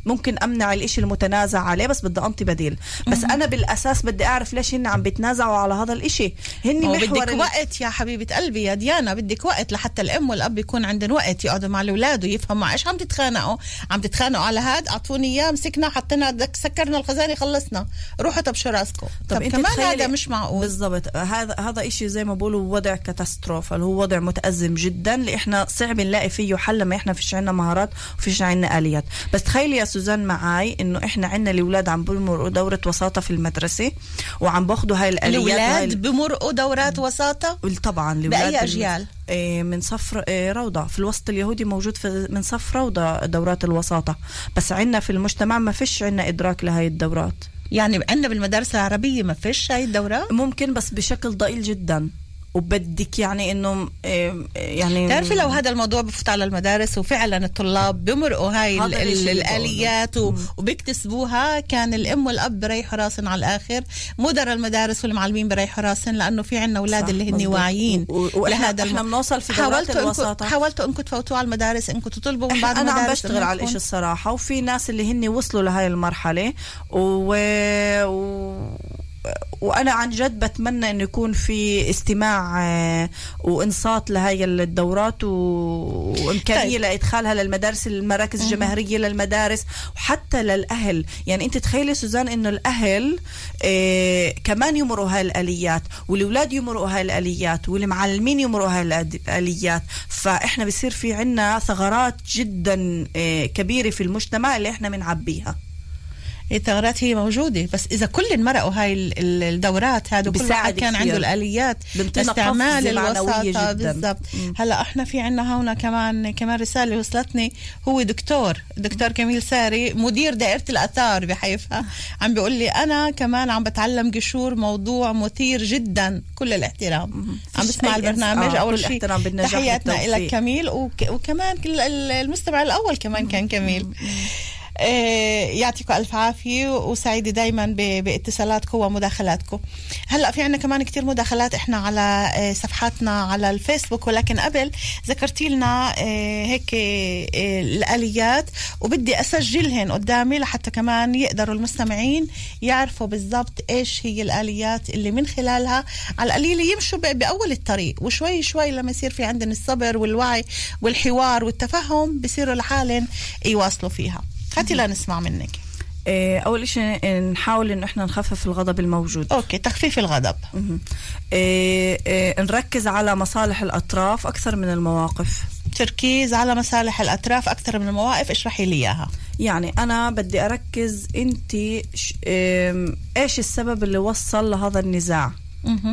ممكن أمنع الإشي المتنازع عليه بس بدي أنطي بديل. بس أنا بالأساس بدي أعرف ليش هن عم بيتنازعوا على هذا الإشي. هن محور بدك ال- وقت يا حبيبة قلبي يا ديانا بدك وقت لحتى الأم والأب يكون عندهم وقت يقعدوا مع الأولاد ويفهموا إيش عم تتخانقوا. عم تتخانقوا على هاد أعطوني إياه مسكنا حطينا سكرنا الخزانة خلصنا. روحوا طبشوا رأسكم؟ طب, طب كمان هذا مش معقول. بالضبط. هذا هذا إشي زي ما بقولوا وضع كاتاستروفا اللي هو وضع متأزم جدا اللي إحنا صعب نلاقي فيه حل لما إحنا فيش عنا مهارات وفيش عنا آليات. بس تخيلي يا سوزان معاي إنه إحنا عنا الأولاد عم بمرقوا دورة وساطة في المدرسة وعم باخذوا هاي الآليات وهاي الأولاد بمرقوا دورات وساطة؟ طبعا بأي أجيال؟ إيه، من صف إيه، روضة. في الوسط اليهودي موجود في من صف روضة دورات الوساطة. بس عنا في المجتمع ما فيش عنا إدراك لهاي الدورات. يعني عندنا بالمدارس العربية ما فيش هاي الدورة ممكن بس بشكل ضئيل جدا. وبدك يعني إنه إيه، يعني تعرفي لو هذا الموضوع بفوت على المدارس وفعلا الطلاب بمرقوا هاي ال- الشيء ال- الآليات وبيكتسبوها. كان الأم والأب بريحوا راسن على الآخر. مدراء المدارس والمعلمين بريحوا راسن لأنه في عنا أولاد اللي هن. واعيين لهذا إحنا بنوصل في دورات حاولتوا الوساطة. حاولتوا إنكم تفوتوا على المدارس إنكم تطلبوا من بعض أنا عم بشتغل على الإشي الصراحة وفي ناس اللي هن وصلوا لهاي المرحلة و... و... وأنا عن جد بتمنى إنه يكون في استماع آه، وإنصات لهاي الدورات. وإمكانية طيب. لإدخالها للمدارس المراكز الجماهيرية للمدارس وحتى للأهل يعني أنت تخيلي سوزان إنه الأهل آه كمان يمروا هاي الآليات والأولاد يمروا هاي الآليات والمعلمين يمروا هاي الآليات فإحنا بصير في عنا ثغرات جدا آه كبيرة في المجتمع اللي إحنا بنعبيها الثغرات هي موجودة بس إذا كل مرقوا هاي ال- ال- الدورات هذا بيساعد واحد كان كثير. عنده معنوية الوساطة جداً. بالضبط. هلا إحنا في عنا هنا كمان كمان رسالة وصلتني. هو دكتور دكتور كميل ساري مدير دائرة الآثار بحيفا عم بيقول لي أنا كمان عم بتعلم قشور موضوع مثير جدا. كل الاحترام. عم بسمع البرنامج. آه، أول كل شيء تحياتنا. لك كميل وك وكمان كل ال- المستمع الأول كمان كان كميل. يعطيكم ألف عافية وسعيدة دائما باتصالاتكم ومداخلاتكم. هلأ في عنا كمان كتير مداخلات إحنا على آه، صفحاتنا على الفيسبوك ولكن قبل ذكرتي لنا آه، هيك الآليات وبدي أسجلهن قدامي لحتى كمان يقدروا المستمعين يعرفوا بالضبط إيش هي الآليات اللي من خلالها. على القليل يمشوا ب- بأول الطريق وشوي شوي لما يصير في عندنا الصبر والوعي والحوار والتفهم بصيروا لحالهم يواصلوا فيها. هاتي لا نسمع منك. إيه، أول شيء نحاول إنه إحنا نخفف الغضب الموجود. أوكي تخفيف الغضب. إيه، إيه، نركز على مصالح الأطراف أكثر من المواقف. تركيز على مصالح الأطراف أكثر من المواقف؟ اشرحي لي إياها. يعني أنا بدي أركز انت إم، إيش السبب اللي وصل لهذا النزاع.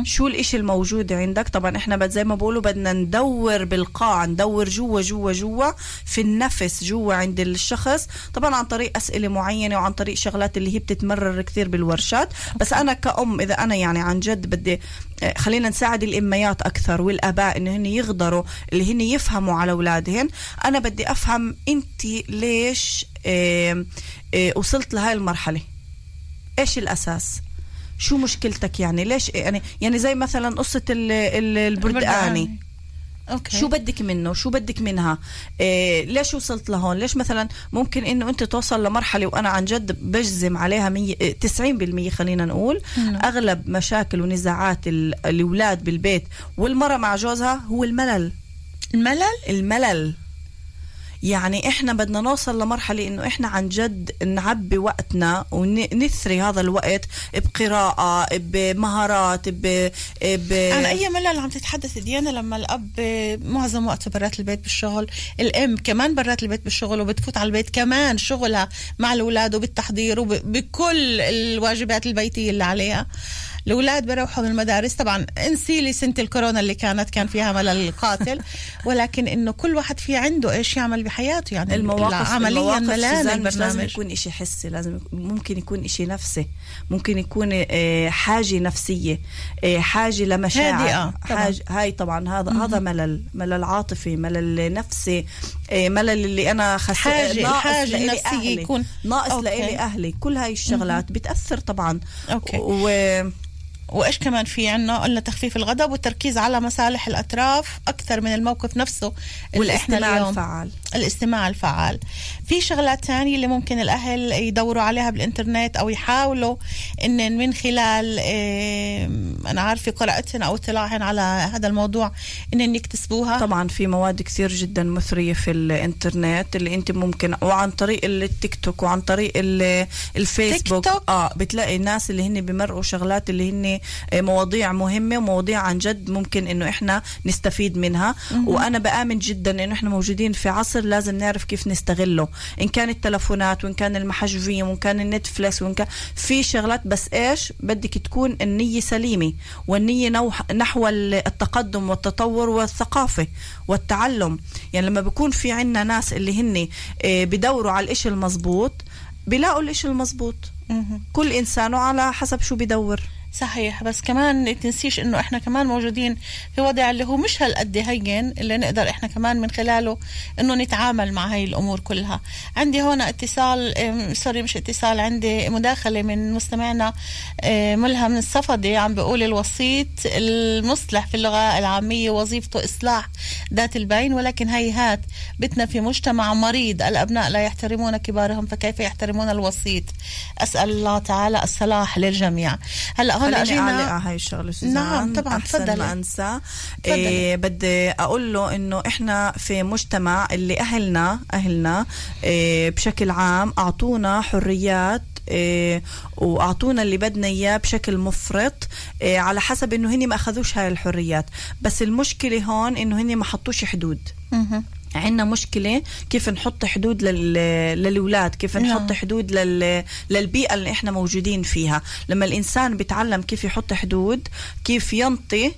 شو الإشي الموجود عندك؟ طبعا إحنا بد زي ما بقولوا بدنا ندور بالقاع ندور جوا جوا جوا في النفس جوا عند الشخص. طبعا عن طريق أسئلة معينة وعن طريق شغلات اللي هي بتتمرر كثير بالورشات. بس أنا كأم إذا أنا يعني عن جد بدي آه، خلينا نساعد الأميات أكثر والآباء انه هن يقدروا اللي هن يفهموا على أولادهن. أنا بدي أفهم أنت ليش آه، وصلت لهاي المرحلة؟ إيش الأساس؟ شو مشكلتك يعني؟ ليش يعني يعني زي مثلا قصة ال- ال- البردقاني أوكي. شو بدك منه؟ شو بدك منها؟ إيه ليش وصلت لهون؟ ليش مثلا ممكن إنه أنت توصل لمرحلة وأنا عن جد بجزم عليها مية إيه، 90% خلينا نقول. مم. أغلب مشاكل ونزاعات ال- الأولاد بالبيت والمرأة مع جوزها هو الملل. الملل؟ الملل. يعني إحنا بدنا نوصل لمرحلة إنه إحنا عن جد نعبي وقتنا ونثري هذا الوقت بقراءة بمهارات ب, ب... عن أي ملل عم تتحدث ديانا لما الأب معظم وقته برات البيت بالشغل الأم كمان برات البيت بالشغل وبتفوت على البيت كمان شغلها مع الأولاد وبالتحضير وبكل الواجبات البيتية اللي عليها. الأولاد بروحوا من المدارس. طبعا انسي لي سنة الكورونا اللي كانت كان فيها ملل قاتل. ولكن إنه كل واحد في عنده إيش يعمل بحياته. يعني المواقف عمليا مش لازم يكون إشي حسي لازم ممكن يكون إشي نفسي. ممكن يكون آه، حاجة نفسية آه، حاجة لمشاعر. هادئة،. حاجة هاي طبعا هذا. هذا ملل ملل عاطفي ملل نفسي آه، ملل اللي أنا خس... حاجة- ناقص لإلي النفسية أهلي. يكون- ناقص. لإلي أهلي. كل هاي الشغلات بتأثر طبعا. أوكي. و... وإيش كمان في عنا؟ قلنا تخفيف الغضب والتركيز على مصالح الأطراف أكثر من الموقف نفسه. اللي إحنا والاستماع اليوم. الفعال. الاستماع الفعال. في شغلات تانية اللي ممكن الأهل يدوروا عليها بالإنترنت أو يحاولوا إن من خلال أنا عارفة قراءتهن أو اطلاعهن على هذا الموضوع إن يكتسبوها طبعا في مواد كثير جدا مثرية في الإنترنت اللي أنت ممكن وعن طريق التيك توك وعن طريق ال- الفيسبوك تيك توك؟ آه بتلاقي الناس اللي هن بمرقوا شغلات اللي هن آه، مواضيع مهمة ومواضيع عن جد ممكن إنه إحنا نستفيد منها مهم. وأنا بآمن جدا إنه إحنا موجودين في عصر لازم نعرف كيف نستغله إن كان التلفونات وإن كان المحجوين وإن كان النتفليكس وإن كان في شغلات بس إيش؟ بدك تكون النية سليمة والنية نوح- نحو التقدم والتطور والثقافة والتعلم. يعني لما بيكون في عنا ناس اللي هن آه، بدوروا على الإشي المزبوط بيلاقوا الإشي المزبوط. كل انسان على حسب شو بدور. صحيح بس كمان تنسيش إنه إحنا كمان موجودين في وضع اللي هو مش هالقد هين اللي نقدر إحنا كمان من خلاله إنه نتعامل مع هاي الأمور كلها. عندي هون اتصال سوري مش اتصال عندي مداخلة من مستمعنا ملهم الصفدي عم بيقول الوسيط المصلح في اللغة العامية وظيفته إصلاح ذات البين ولكن هيهات بتنا في مجتمع مريض الأبناء لا يحترمون كبارهم فكيف يحترمون الوسيط؟ أسأل الله تعالى الصلاح للجميع. هلأ هون خليني اجينا على هاي الشغلة سوزان نعم، طبعاً، تفضلي. ما أنسى. إيه بدي أقول له إنه إحنا في مجتمع اللي أهلنا أهلنا إيه بشكل عام أعطونا حريات إيه وأعطونا اللي بدنا إياه بشكل مفرط إيه على حسب إنه هني ما أخذوش هاي الحريات بس المشكلة هون إنه هني ما حطوش حدود. عندنا مشكلة كيف نحط حدود لل... للأولاد كيف نعم. نحط حدود لل... للبيئة اللي إحنا موجودين فيها لما الإنسان بيتعلم كيف يحط حدود كيف ينطي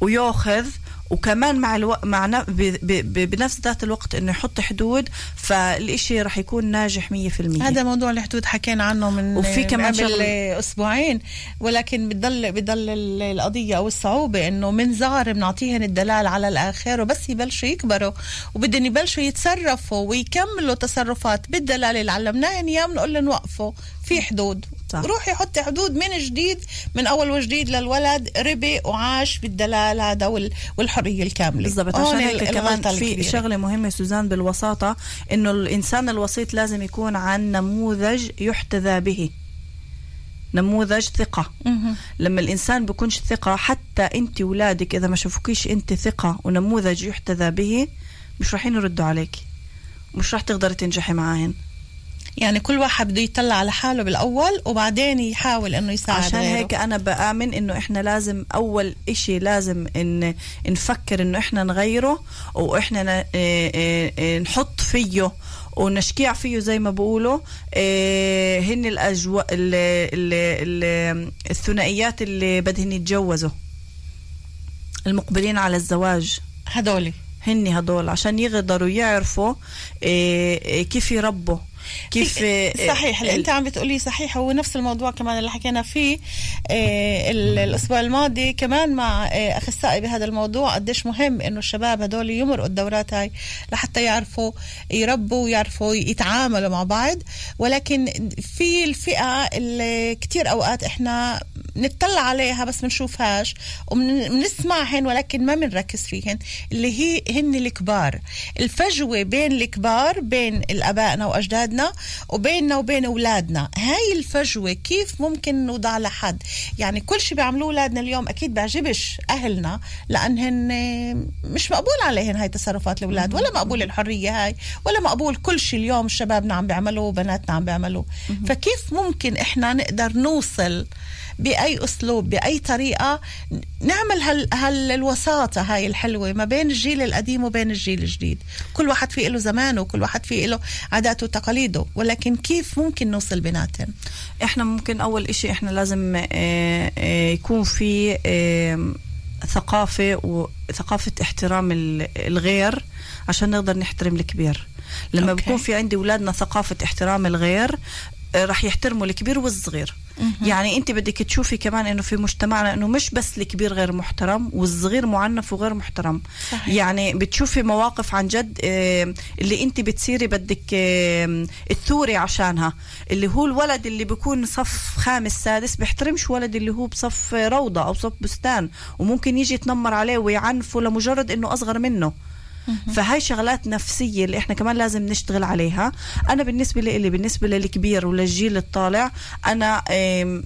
ويأخذ وكمان مع ألو... مع ن... ب... ب... ب... بنفس ذات الوقت إنه يحط حدود فالإشي رح يكون ناجح 100% هذا موضوع الحدود حكينا عنه من وفي كمان قبل شغلة- أسبوعين ولكن بتضل بتضل ال- القضية أو الصعوبة إنه من صغر بنعطيهن الدلال على الآخر وبس يبلشوا يكبروا وبدهم يبلشوا يتصرفوا ويكملوا تصرفات بالدلال اللي علمناهن اياه بنقول لهم وقفوا في حدود. صح. روحي حطي حدود من جديد من أول وجديد للولد ربي وعاش بالدلال هذا وال- والحرية الكاملة بالضبط عشان هيك كمان في. شغلة مهمة سوزان بالوساطة إنه الإنسان الوسيط لازم يكون عن نموذج يحتذى به نموذج ثقة مهم. لما الإنسان بيكونش ثقة حتى أنت ولادك إذا ما شافوكيش أنت ثقة ونموذج يحتذى به مش راح يردوا عليك مش راح تقدري تنجحي معاهن يعني كل واحد بده يطلع على حاله بالأول وبعدين يحاول إنه يساعد عشان غيره. هيك أنا بآمن إنه إحنا لازم أول إشي لازم إن نفكر إنه إحنا نغيره وإحنا اه- اه- آه نحط فيه ونشكيع فيه زي ما بقولوا هن الاجواء ال- ال- ال- الثنائيات اللي بدهن يتجوزوا المقبلين على الزواج. هدولي هن هدول عشان يقدروا يعرفوا كيف يربوا. كيف آه، صحيح اللي ال- انت عم بتقولي صحيح هو نفس الموضوع كمان اللي حكينا فيه آه ال- الأسبوع الماضي كمان مع آه أخصائي بهذا الموضوع قديش مهم إنه الشباب هدول يمرقوا الدورات هاي لحتى يعرفوا يربوا ويعرفوا يتعاملوا مع بعض. ولكن في الفئة اللي كتير أوقات إحنا نطلع عليها بس بنشوفهاش وبنسمعهن ولكن ما بنركز فيهن اللي هي هن الكبار. الفجوة بين الكبار بين الأبائنا وأجدادنا وبيننا وبين أولادنا. هاي الفجوة كيف ممكن نوضع لها حد يعني كل شيء بيعملوه أولادنا اليوم أكيد بيعجبش أهلنا لانهن مش مقبول عليهن هاي تصرفات الأولاد ولا مقبول الحرية هاي ولا مقبول كل شيء اليوم شبابنا عم بيعملوه وبناتنا عم بيعملوه. فكيف ممكن إحنا نقدر نوصل بأي أسلوب بأي طريقة. نعمل هال هال الوساطة هاي الحلوة ما بين الجيل القديم وبين الجيل الجديد. كل واحد فيه له زمانه وكل واحد فيه له عاداته وتقاليده ولكن كيف ممكن نوصل بيناتهم؟ إحنا ممكن أول إشي إحنا لازم آه، آه، يكون في آه، ثقافة وثقافة احترام ال- الغير عشان نقدر نحترم الكبير. لما أوكي. بكون في عندي أولادنا ثقافة احترام الغير رح يحترموا الكبير والصغير. يعني انت بدك تشوفي كمان انه في مجتمعنا انه مش بس الكبير غير محترم والصغير معنف وغير محترم. صحيح. يعني بتشوفي مواقف عن جد آه، اللي انت بتصيري بدك آه، تثوري عشانها. اللي هو الولد اللي بيكون صف خامس سادس بيحترمش ولد اللي هو بصف روضة أو صف بستان وممكن يجي يتنمر عليه ويعنفه لمجرد إنه أصغر منه. فهاي شغلات نفسية اللي إحنا كمان لازم نشتغل عليها. أنا بالنسبة لي بالنسبة للكبير وللجيل الطالع آم،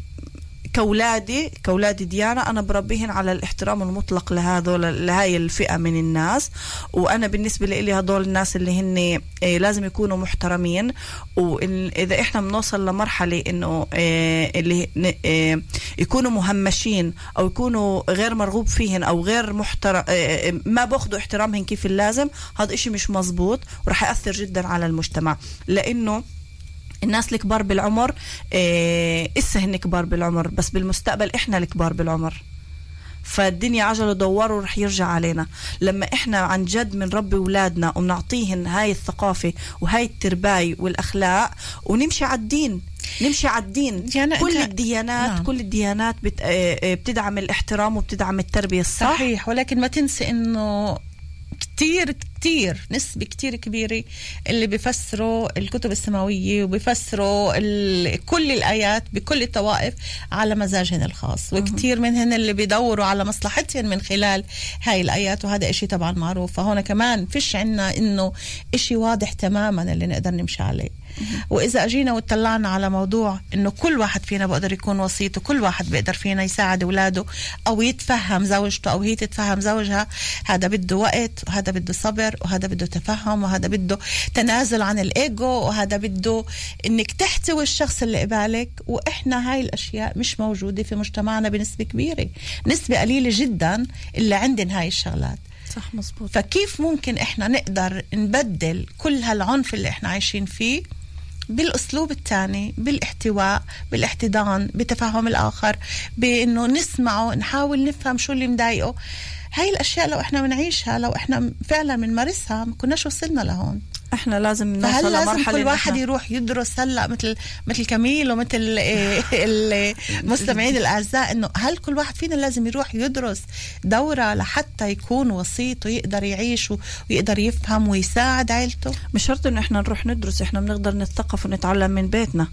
كولادي كولادي ديانا أنا بربيهن على الاحترام المطلق لهذول لهاي الفئة من الناس. وأنا بالنسبة لي هدول الناس اللي هن آه، لازم يكونوا محترمين. واذا إحنا بنوصل لمرحلة إنه آه، اللي آه، يكونوا مهمشين أو يكونوا غير مرغوب فيهن أو غير محترم ما بأخذوا احترامهن كيف اللازم هذا إشي مش مزبوط وراح يأثر جدا على المجتمع. لإنه الناس الكبار بالعمر إيه إسا هن كبار بالعمر بس بالمستقبل إحنا الكبار بالعمر. فالدنيا عجلة دوار ورح يرجع علينا. لما إحنا عن جد بنربي أولادنا وبنعطيهن هاي الثقافة وهاي الترباية والأخلاق ونمشي على الدين. نمشي على الدين. يعني كل أنت- الديانات نعم. كل الديانات بت... آه، آه، بتدعم الاحترام وبتدعم التربية الصح صحيح. ولكن ما تنسي إنه كتير كتير نسبة كتير كبيرة اللي بيفسروا الكتب السماوية وبيفسروا كل الآيات بكل الطوائف على مزاجهن الخاص. وكتير منهن اللي بيدوروا على مصلحتهن من خلال هاي الآيات وهذا إشي طبعا معروف. فهون كمان فيش عنا إنه إشي واضح تماما اللي نقدر نمشي عليه. وإذا اجينا وطلعنا على موضوع إنه كل واحد فينا بقدر يكون وسيط وكل واحد بيقدر فينا يساعد أولاده أو يتفهم زوجته أو هي تتفهم زوجها هذا بده وقت وهذا بده صبر وهذا بده تفهم وهذا بده تنازل عن الإيجو وهذا بده إنك تحتوي الشخص اللي قبالك. وإحنا هاي الأشياء مش موجودة في مجتمعنا بنسبة كبيرة نسبة قليلة جدا اللي عندن هاي الشغلات. صح مزبوط. فكيف ممكن إحنا نقدر نبدل كل هالعنف اللي إحنا عايشين فيه بالأسلوب الثاني بالإحتواء بالإحتضان بتفهم الآخر بإنه نسمعه نحاول نفهم شو اللي مضايقه؟ هاي الأشياء لو إحنا بنعيشها لو إحنا فعلا بنمارسها ما كناش وصلنا لهون. إحنا لازم نوصل فهل لازم لمرحلة كل واحد إحنا- يروح يدرس هلأ مثل مثل كميل ومثل المستمعين الأعزاء إنه هل كل واحد فينا لازم يروح يدرس دورة لحتى يكون وسيط ويقدر يعيش ويقدر يفهم ويساعد عيلته؟ مش شرط إنه إحنا نروح ندرس إحنا بنقدر نتثقف ونتعلم من بيتنا.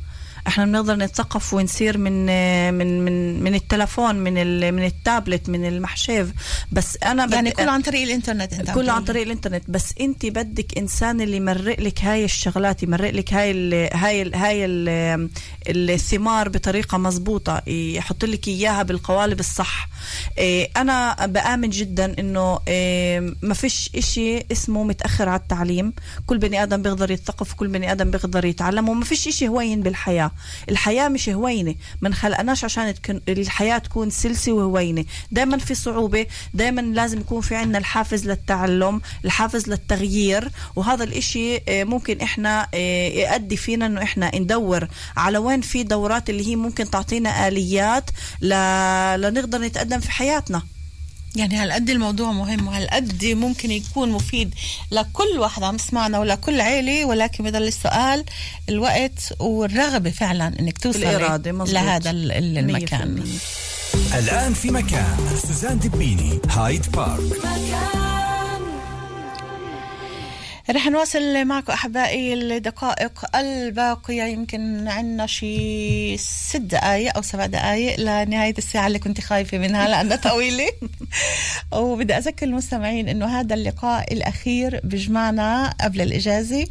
إحنا بنقدر نتثقف ونصير من من من من التلفون من ال- من التابلت من المحشيف. بس أنا يعني كله عن طريق الإنترنت أنت كله عن. طريق الإنترنت. بس أنت بدك إنسان اللي يمرق لك هاي الشغلات يمرق لك هاي ال هاي ال هاي ال الثمار بطريقة مزبوطه يحط لك إياها بالقوالب الصح. أنا بآمن جدا إنه إيه، ما فيش إشي اسمه متأخر على التعليم. كل بني آدم بيقدر يتثقف كل بني آدم بيقدر يتعلم وما فيش إشي هوين بالحياة. الحياة مش هوينة. ما انخلقناش عشان الحياة تكون سلسة وهوينة. دائما في صعوبة. دائما لازم يكون في عندنا الحافز للتعلم الحافز للتغيير. وهذا الإشي آه، ممكن إحنا يؤدي فينا إنه إحنا ندور على وين في دورات اللي هي ممكن تعطينا آليات. لنقدر نتقدم في حياتنا. يعني هالقد الموضوع مهم وهالقد ممكن يكون مفيد لكل واحد عم يسمعنا ولكل عيلة ولكن بضل السؤال الوقت والرغبة فعلا إنك توصل. لهذا ال- ال- المكان. الآن في مكان سوزان دبيني هايد بارك. رح نواصل معكم أحبائي الدقائق الباقية. يمكن عندنا شي ست دقائق أو سبع دقائق لنهاية الساعة اللي كنت خايفة منها لأنها طويلة. وبدي أذكر المستمعين إنه هذا اللقاء الأخير بجمعنا قبل الإجازة.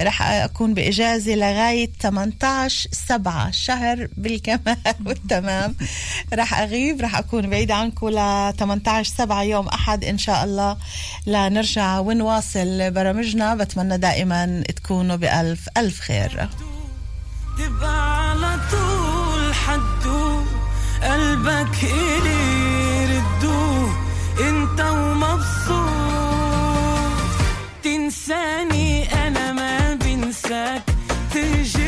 رح أكون بإجازة لغاية 18 7 شهر بالكمال والتمام. رح أغيب رح أكون بعيدة عنكم ل 18 7 يوم أحد إن شاء الله. لنرجع ونواصل برامجنا. بتمنى دائما تكونوا بألف ألف خير. تبقى على طول حدو قلبك إلي ردوه انت ومبسوط. تنساني أنا ما بنساك. تهجرني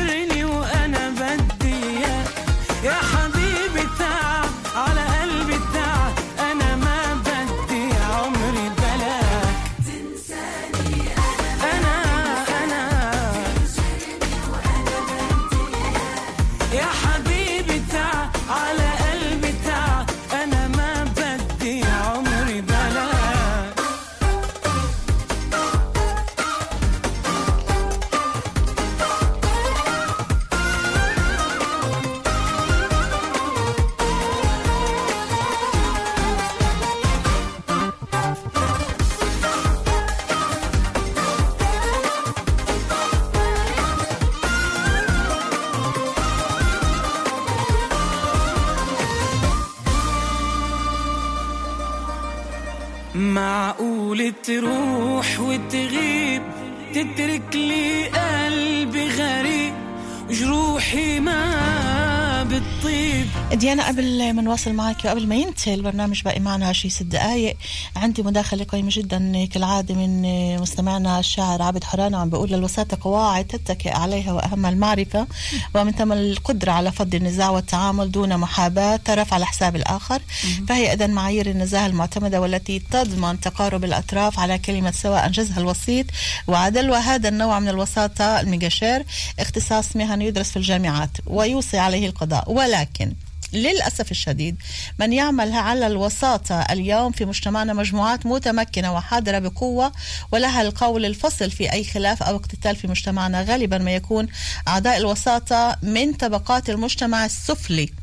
ديانا قبل ما نواصل معك وقبل ما ينتهي البرنامج باقي معنا شي ست دقائق عندي مداخلة قيمة جدا كالعادة من مستمعنا الشاعر عابد حرانة عم بيقول للوساطة قواعد تتكئ عليها وأهمها المعرفة ومن ثم القدرة على فض النزاع والتعامل دون محاباة طرف على حساب الآخر. فهي إذا معايير النزاع المعتمدة والتي تضمن تقارب الأطراف على كلمة سواء أنجزها الوسيط وعدل وهذا النوع من الوساطة الميجاشير اختصاص مهني يدرس في الجامعات ويوصي عليه القضاء. ولكن للأسف الشديد من يعمل على الوساطة اليوم في مجتمعنا مجموعات متمكنة وحاضرة بقوة ولها القول الفصل في أي خلاف أو اقتتال في مجتمعنا. غالبا ما يكون أعضاء الوساطة من طبقات المجتمع السفلي.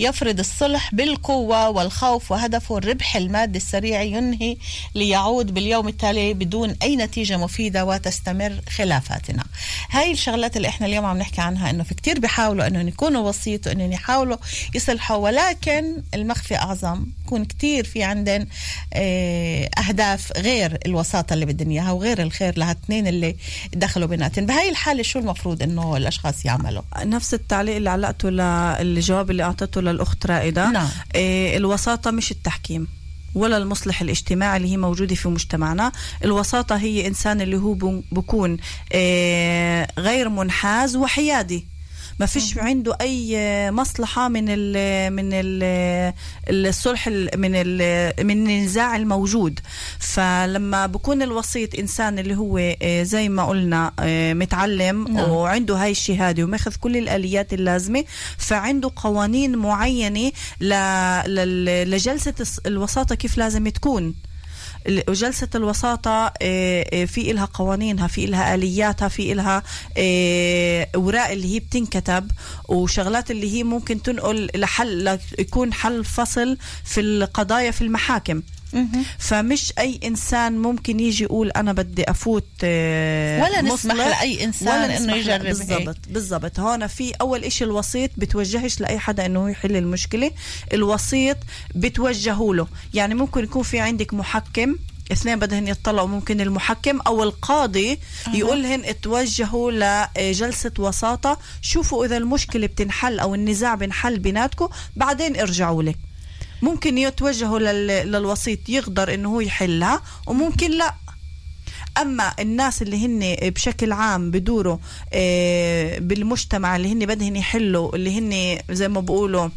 يفرض الصلح بالقوة والخوف وهدفه الربح المادي السريع ينهي ليعود باليوم التالي بدون أي نتيجة مفيدة وتستمر خلافاتنا. هاي الشغلات اللي إحنا اليوم عم نحكي عنها إنه في كتير بيحاولوا انه يكونوا وسيط وانه يحاولوا يصلحوا ولكن المخفي أعظم. يكون كتير في عندن آه أهداف غير الوساطة اللي بدهم إياها وغير الخير لهالاثنين اللي دخلوا بيناتهم. بهاي الحالة شو المفروض إنه الأشخاص يعملوا؟ نفس التعليق اللي علقته للجواب اللي أعطته للأخت رائدة. نعم. إيه الوساطة مش التحكيم ولا المصلح الاجتماعي اللي هي موجودة في مجتمعنا. الوساطة هي إنسان اللي هو بكون آه، غير منحاز وحيادي. ما فيش عنده أي مصلحة من ال من ال الصلح ال- من ال من النزاع الموجود. فلما بكون الوسيط إنسان اللي هو آه، زي ما قلنا آه، متعلم نعم. وعنده هاي الشهادة وماخذ كل الآليات اللازمة فعنده قوانين معينة لجلسة الوساطة كيف لازم تكون. وجلسة الوساطة آه، آه، في إلها قوانينها في إلها آلياتها في إلها آه، أوراق اللي هي بتنكتب وشغلات اللي هي ممكن تنقل لحل يكون حل فصل في القضايا في المحاكم. فمش أي إنسان ممكن يجي يقول أنا بدي أفوت آه، ولا نسمح ولا إنه نسمح يجرب. بالضبط بالضبط. هون في أول إشي الوسيط بتوجهش لأي حدا إنه يحل المشكلة. الوسيط بتوجهوا له. يعني ممكن يكون في عندك محكم اثنين بدهن يطلعوا ممكن المحكم أو القاضي يقولهن توجهوا لجلسة وساطة شوفوا إذا المشكلة بتنحل أو النزاع بنحل بيناتكم بعدين ارجعوا لي ممكن يتوجهوا لل- للوسيط يقدر إنه هو يحلها وممكن لا. أما الناس اللي هن بشكل عام بدوروا آه، بالمجتمع اللي هن بدهن يحلوا اللي هن زي ما بقولوا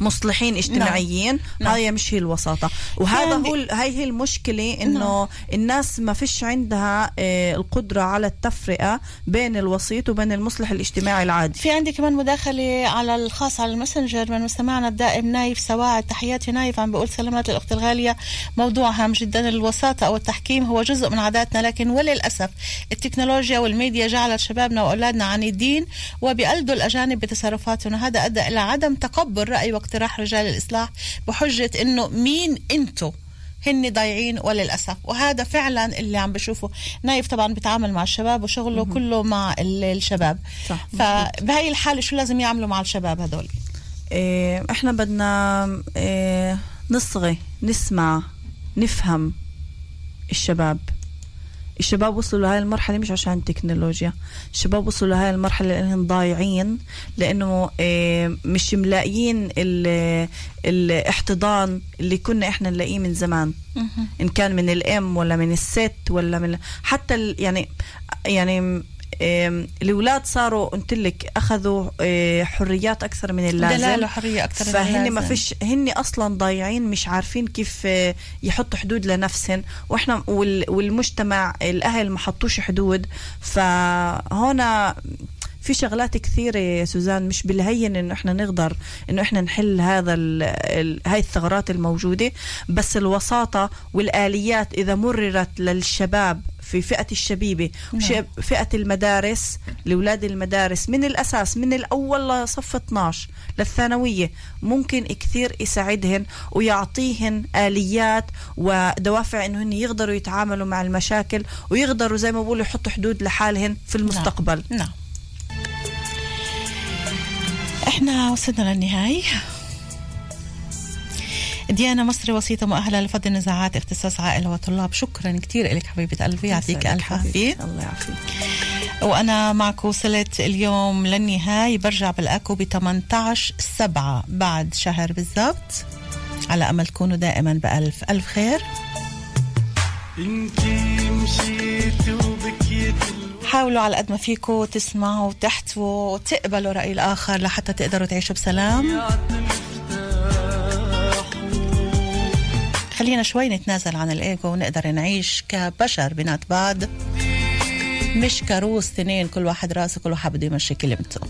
مصلحين اجتماعيين. نعم. هاي مش هي الوساطة. وهذا يعني- هو هاي هي المشكلة إنه الناس ما فيش عندها آه، القدرة على التفرقة بين الوسيط وبين المصلح الاجتماعي العادي. في عندي كمان مداخلة على الخاص على ال Messenger من مستمعنا الدائم نايف سواعد. تحياتي نايف عم بقول سلامات الأخت الغالية. موضوع هام جدا الوساطة أو التحكيم هو جزء من عاداتنا لكن وللأسف التكنولوجيا والميديا جعلت شبابنا وأولادنا عنيدين وبيقلدوا الأجانب بتصرفاتهم. وهذا أدى إلى عدم تقبل رأي واقتراح رجال الإصلاح بحجة إنه مين أنتو هن ضايعين وللأسف. وهذا فعلا اللي عم بشوفه. نايف طبعا بيتعامل مع الشباب وشغله كله مع ال- الشباب. صح، فبهي الحالة شو لازم يعملوا مع الشباب هدول؟ إيه، إحنا بدنا إيه، نصغي نسمع نفهم الشباب. الشباب وصلوا لهاي المرحلة مش عشان التكنولوجيا الشباب وصلوا لهاي المرحلة لأنهم ضايعين لأنه إيه، مش ملاقيين ال- الاحتضان اللي كنا إحنا نلاقيه من زمان. إن كان من الأم ولا من الست ولا من حتى يعني يعني الأولاد صاروا قلت لك أخذوا آه، حريات أكثر من اللازم. دلالة حرية أكثر من فهن اللازم. ما فيش هن أصلا ضايعين مش عارفين كيف آه، يحطوا حدود لنفسهم. وإحنا وال- والمجتمع الأهل ما حطوش حدود. فهنا في شغلات كثيرة يا سوزان مش بالهين إنه إحنا نقدر إنه إحنا نحل هذا ال ال هاي الثغرات الموجودة. بس الوساطة والآليات إذا مررت للشباب في فئة الشبيبة وشب فئة المدارس لأولاد المدارس من الأساس من الأول لصف 12 للثانوية. ممكن كثير يساعدهن ويعطيهن آليات ودوافع إنهن يقدروا يتعاملوا مع المشاكل ويقدروا زي ما بقولوا يحطوا حدود لحالهن في المستقبل. نعم. إحنا وصلنا للنهاية. ديانا مصري وسيطة مؤهلة لفض النزاعات اختصاص عائلة وطلاب. شكرا كتير لك حبيبة قلبي. يعطيك ألف. عافية. الله يعافيك. وأنا معك وصلت اليوم للنهاية. برجع بالأكو ب 18 سبعة بعد شهر بالضبط. على أمل تكونوا دائما بألف ألف خير. انتي مشيتي وبكيتي. حاولوا على قد ما فيكم تسمعوا وتحتووا وتقبلوا رأي الآخر لحتى تقدروا تعيشوا بسلام. خلينا شوي نتنازل عن الإيجو ونقدر نعيش كبشر بينات بعض. مش كروس اثنين كل واحد راسه كل واحد بده يمشي كلمته.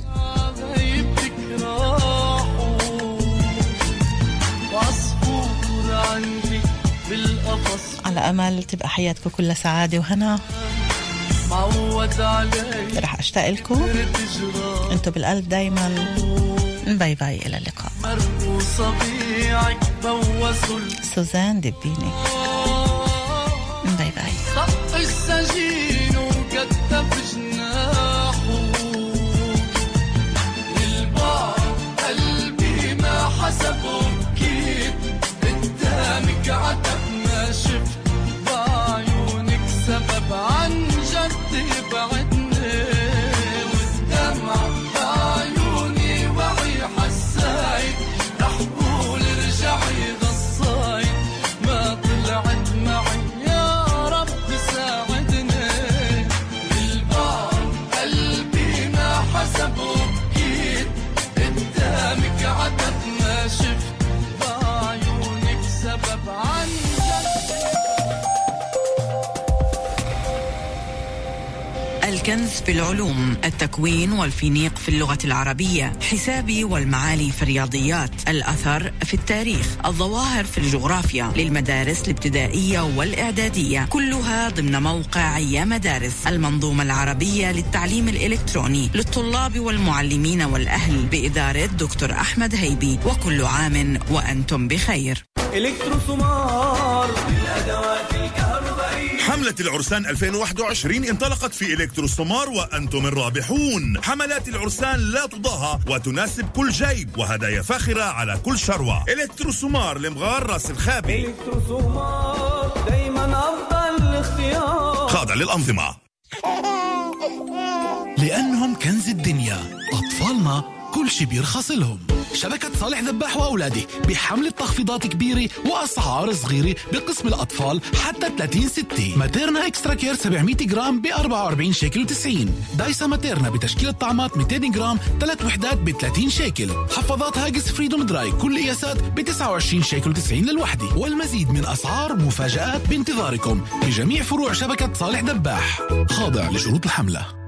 على أمل تبقى حياتكم كلها سعادة وهنا. رح أشتاق لكم. أنتوا بالقلب دايما. bye bye إلى اللقاء. سوزان دبيني في العلوم التكوين والفينيق في اللغة العربية حسابي والمعالي في الرياضيات الأثر في التاريخ الظواهر في الجغرافيا للمدارس الابتدائية والإعدادية كلها ضمن موقع يا مدارس المنظومة العربية للتعليم الإلكتروني للطلاب والمعلمين والأهل بإدارة دكتور أحمد هيبي وكل عام وأنتم بخير. الكتروسمار للادوات الكهربائيه حملة العرسان 2021 انطلقت في إلكتروسومار وأنتم الرابحون. حملات العرسان لا تضاهى وتناسب كل جيب وهدايا فاخرة على كل شروة. إلكتروسومار لمغار راس الخابي. الكتروسمار دايما افضل اختيار خاضع للأنظمة. لأنهم كنز الدنيا أطفالنا كل شي بيرخص لهم. شبكة صالح ذباح وأولاده بحملة تخفيضات كبيرة وأسعار صغيرة بقسم الأطفال حتى 30 ستة. ماتيرنا extra care 700 جرام ب 44 شيكل و90 دايسا ماتيرنا بتشكيل الطعمات 200 جرام ثلاث وحدات ب 30 شيكل. حفاضات هاجس فريدوم دراي كل قياسات ب 29 شيكل و90 للوحدة. والمزيد من أسعار مفاجآت بانتظاركم بجميع فروع شبكة صالح ذباح. خاضع لشروط الحملة.